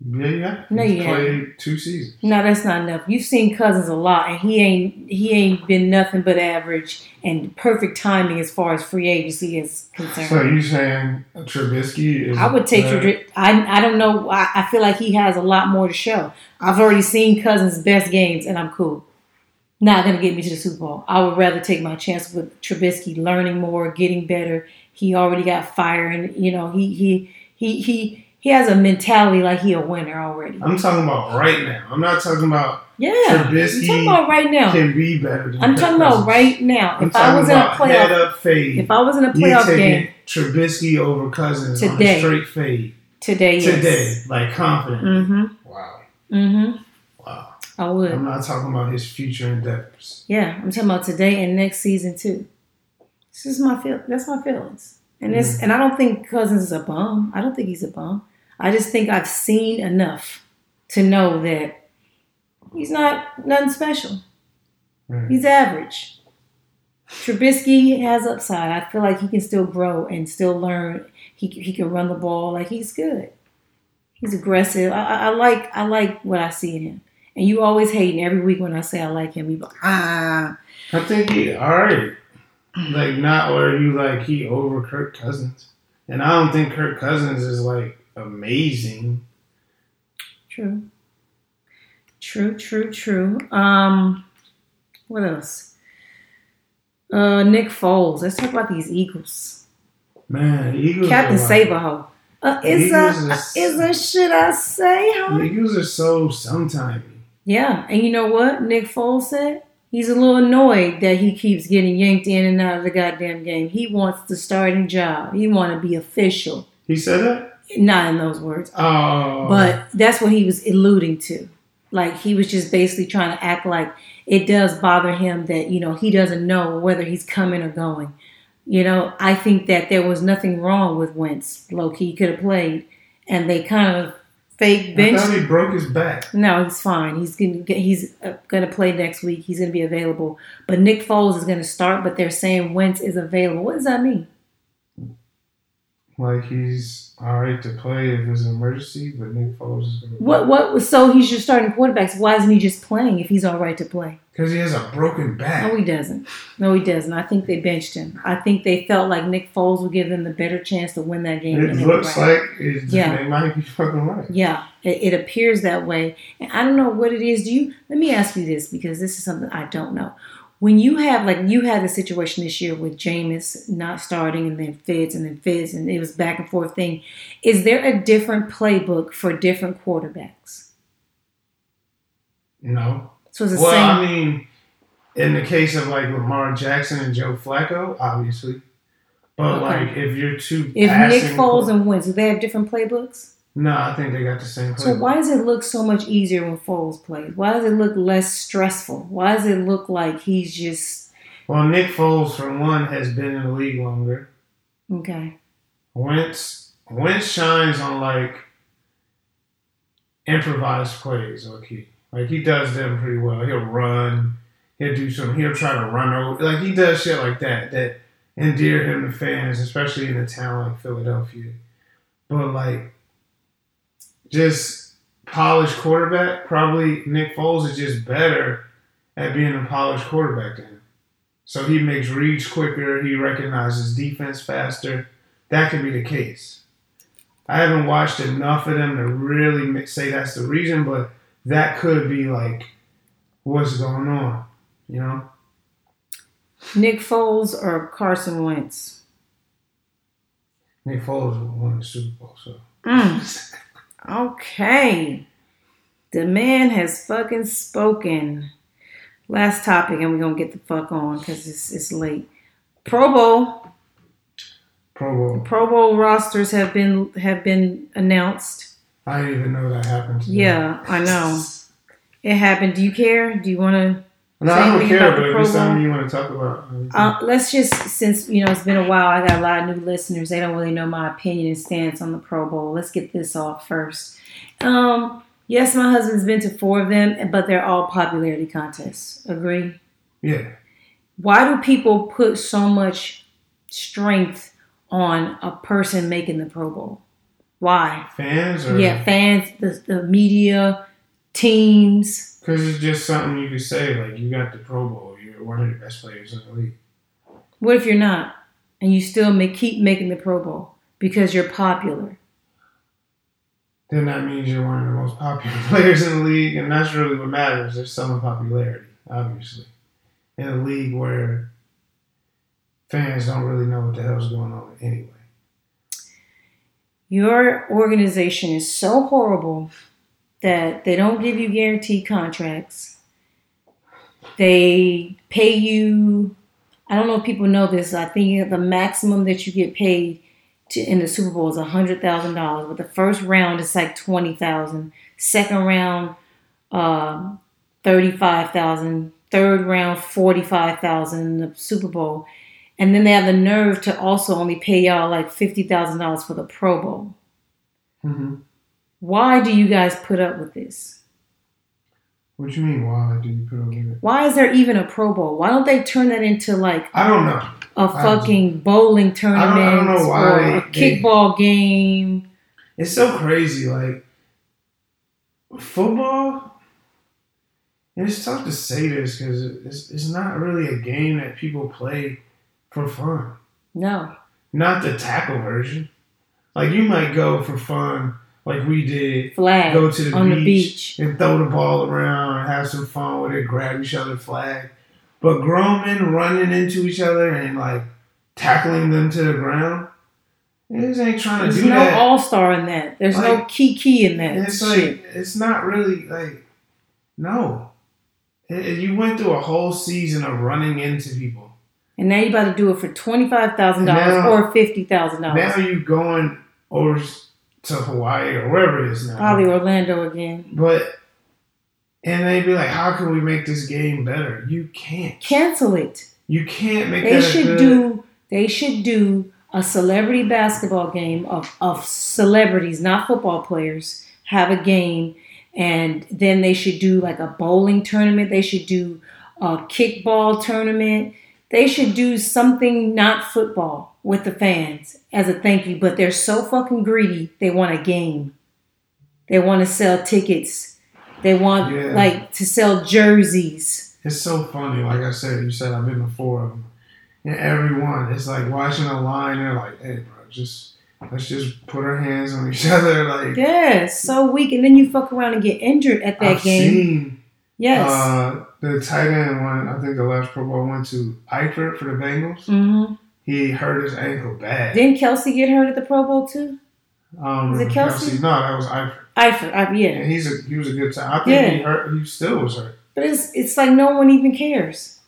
Yeah, yeah. No, He's you played two seasons. No, that's not enough. You've seen Cousins a lot, and he ain't he ain't been nothing but average and perfect timing as far as free agency is concerned. So you saying Trubisky is? I would take? Trubisky. I I don't know. I, I feel like he has a lot more to show. I've already seen Cousins' best games, and I'm cool. Not gonna get me to the Super Bowl. I would rather take my chance with Trubisky, learning more, getting better. He already got fire, and you know he he he he he has a mentality like he a winner already. I'm talking about right now. I'm not talking about Yeah, Trubisky I'm talking about right now. can be better. Than I'm talking about right now. If I was in a playoff, fade. if I was in a playoff game Trubisky over Cousins on Today. a straight fade today, yes. today, like confident. Mm-hmm. Wow, Mm-hmm. wow. I would. I'm not talking about his future endeavors. Yeah, I'm talking about today and next season too. This is my feel. That's my feelings. And this, Mm-hmm. and I don't think Cousins is a bum. I don't think he's a bum. I just think I've seen enough to know that he's not nothing special. Right. He's average. Trubisky has upside. I feel like he can still grow and still learn. He he can run the ball. Like he's good. He's aggressive. I, I, like I like what I see in him. And you always hating every week when I say I like him. You go ah. I think he all right. Like not where you like he over Kirk Cousins, and I don't think Kirk Cousins is like amazing. True. True, true, true. Um, What else? Uh, Nick Foles. Let's talk about these Eagles. Man, Eagles. Captain are like, Saberho. Uh, is a is- is a should I say? Huh? Eagles are so sometimey. Yeah, and you know what Nick Foles said? He's a little annoyed that he keeps getting yanked in and out of the goddamn game. He wants the starting job. He want to be official. He said that. Not in those words, Oh, but that's what he was alluding to. Like he was just basically trying to act like it does bother him that you know he doesn't know whether he's coming or going. You know, I think that there was nothing wrong with Wentz. Low key, could have played, and they kind of fake I thought he broke his back. no, he's fine. He's gonna get, he's uh, gonna play next week. He's gonna be available. But Nick Foles is gonna start. But they're saying Wentz is available. What does that mean? Like he's all right to play if it's an emergency, but Nick Foles is gonna. What what? So he's your starting quarterback. So why isn't he just playing if he's all right to play? Because he has a broken back. No, he doesn't. No, he doesn't. I think they benched him. I think they felt like Nick Foles would give them the better chance to win that game. It and they were looks right. like it, Yeah. they might be fucking right. Yeah, it, it appears that way. And I don't know what it is. Do you? Let me ask you this because this is something I don't know. When you have like you had a situation this year with Jameis not starting and then Fitz and then Fitz and it was back and forth thing. Is there a different playbook for different quarterbacks? No. So it's the Well, same. I mean, in the case of like Lamar Jackson and Joe Flacco, obviously. But Okay. like if you're two if Nick Foles and Wentz, do they have different playbooks? No, I think they got the same So why does it look so much easier when Foles plays? Why does it look less stressful? Why does it look like he's just Well, Nick Foles, for one, has been in the league longer. okay? Wentz Wentz shines on like improvised plays, okay. Like he does them pretty well. He'll run, he'll do some he'll try to run over like he does shit like that that endear him to fans, especially in a town like Philadelphia. But like just polished quarterback, probably Nick Foles is just better at being a polished quarterback than him. So he makes reads quicker, he recognizes defense faster. That could be the case. I haven't watched enough of them to really say that's the reason, but that could be like what's going on, you know? Nick Foles or Carson Wentz? Nick Foles won the Super Bowl, so Mm. <laughs> Okay. The man has fucking spoken. Last topic, and we're gonna get the fuck on because it's it's late. Pro Bowl. Pro Bowl. Pro Bowl rosters have been have been announced. I didn't even know that happened. Today. Yeah, I know. <laughs> It happened. Do you care? Do you want to? No, Say I don't care, but it's something you want to talk about, Uh, let's just since you know it's been a while. I got a lot of new listeners. They don't really know my opinion and stance on the Pro Bowl. Let's get this off first. Um, yes, my husband's been to four of them, but they're all popularity contests. Agree? yeah. Why do people put so much strength on a person making the Pro Bowl? Why? Fans or Yeah, fans, the, the media, teams. because it's just something you could say like you got the Pro Bowl, you're one of the best players in the league. What if you're not, and you still make, keep making the Pro Bowl because you're popular? Then that means you're one of the most popular <laughs> players in the league, and that's really what matters. There's some popularity, obviously, in a league where fans don't really know what the hell's going on anyway. Your organization is so horrible that they don't give you guaranteed contracts. They pay you. I don't know if people know this. I think the maximum that you get paid to, in the Super Bowl is hundred thousand dollars. But the first round is like twenty thousand. Second round, uh, thirty-five thousand. Third round, forty-five thousand. The Super Bowl, and then they have the nerve to also only pay y'all like fifty thousand dollars for the Pro Bowl. Mm-hmm. Why do you guys put up with this? What do you mean? Why do you put up with it? Why is there even a Pro Bowl? Why don't they turn that into like I don't know. a fucking bowling tournament I don't know why or a they- kickball game? It's so crazy. Like football, and it's tough to say this because it's, it's not really a game that people play for fun. No. Not the tackle version. Like you might go for fun, like we did, Flag go to the on beach, the beach. and throw the ball around and have some fun with it, grab each other flag. But grown men running into each other and like tackling them to the ground, niggas ain't trying to There's do no that. all star in that. There's no Like, Kiki in that. it's shit. like it's not really like no. It- it- you went through a whole season of running into people. and now you about to do it for twenty five thousand dollars or fifty thousand dollars. Now you going over to Hawaii or wherever it is now. Probably Orlando again. But and they'd be like, "How can we make this game better?" You can't. Cancel it. You can't make They should do. They should do a celebrity basketball game of of celebrities, not football players. Have a game, and then they should do like a bowling tournament. They should do a kickball tournament. They should do something not football with the fans as a thank you. But they're so fucking greedy. They want a game. They want to sell tickets. They want Yeah. like to sell jerseys. It's so funny. Like I said, you said I've been to four of them, and everyone it's like watching a line. They're like, "Hey, bro, just let's just put our hands on each <laughs> other." Like Yeah, so weak, and then you fuck around and get injured at that I've game. seen yes. uh, the tight end one. I think the last Pro Bowl went to Eifert for the Bengals. hmm He hurt his ankle bad. Didn't Kelce get hurt at the Pro Bowl too? um, Was it Kelce? No, that was Eifert. Eifert, I, yeah. And he's a he was a good time. I think he hurt. He still was hurt. But it's it's like no one even cares,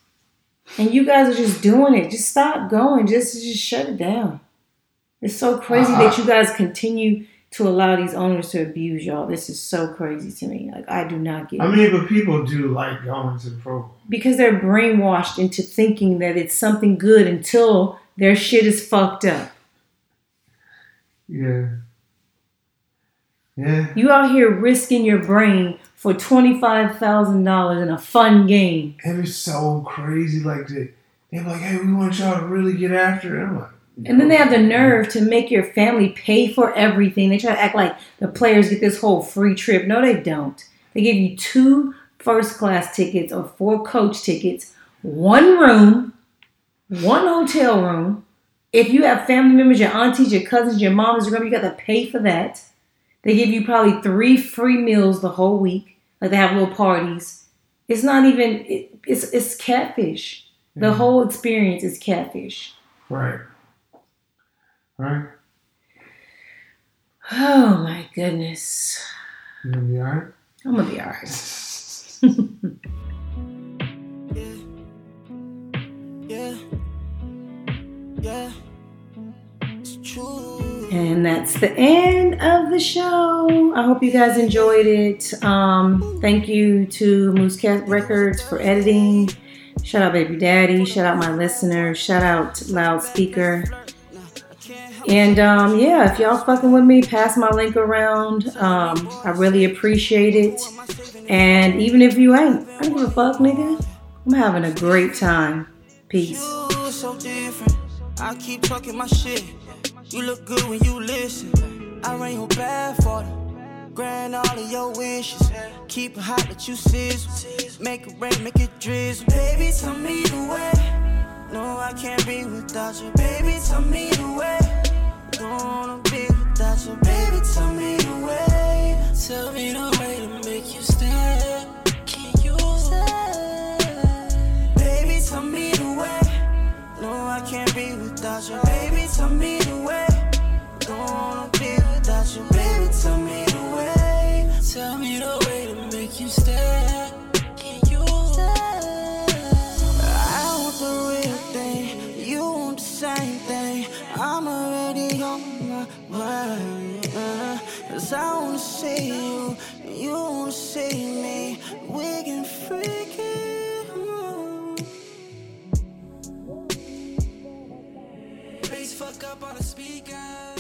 and you guys are just doing it. Just stop going. Just just shut it down. It's so crazy Uh-uh. that you guys continue to allow these owners to abuse y'all. This is so crazy to me. Like I do not get. I mean, but people do like going to the Pro Bowl. because they're brainwashed into thinking that it's something good until their shit is fucked up. Yeah. Yeah. You out here risking your brain for twenty five thousand dollars in a fun game. And it's so crazy. Like they, they're like, "Hey, we want y'all to really get after it." I'm like, And then they have the nerve to make your family pay for everything. They try to act like the players get this whole free trip. No, they don't. They give you two first class tickets or four coach tickets, one room, one hotel room. If you have family members, your aunties, your cousins, your moms, your grandma, you got to pay for that. They give you probably three free meals the whole week. Like they have little parties. It's not even. It, it's it's catfish. The Mhm. whole experience is catfish. Right. Right. Oh my goodness. You gonna be alright? I'm gonna be alright. <laughs> <laughs> Yeah. Yeah. And that's the end of the show. I hope you guys enjoyed it. Um, thank you to Moose Cat Records for editing. Shout out Baby Daddy. Shout out my listeners. Shout out Loudspeaker. And um, yeah, if y'all fucking with me, pass my link around. Um, I really appreciate it. And even if you ain't, I don't give a fuck, nigga. I'm having a great time. Peace. I keep talking my shit. You look good when you listen. I ran your bad for. Grant all of your wishes. Keep it hot that you sizzle. Make it rain, make it drizzle. Baby, tell me the way. No, I can't be without you. Baby, tell me the way. Don't wanna be without you. Baby, tell me the way. Tell me the way to I can't be without you. Baby, tell me the way. Don't wanna be without you. Baby, tell me the way. Tell me the way to make you stay. Can you stay? I want the real thing. You want the same thing. I'm already on my uh, Cause I wanna see you. You wanna see fuck up on the speaker.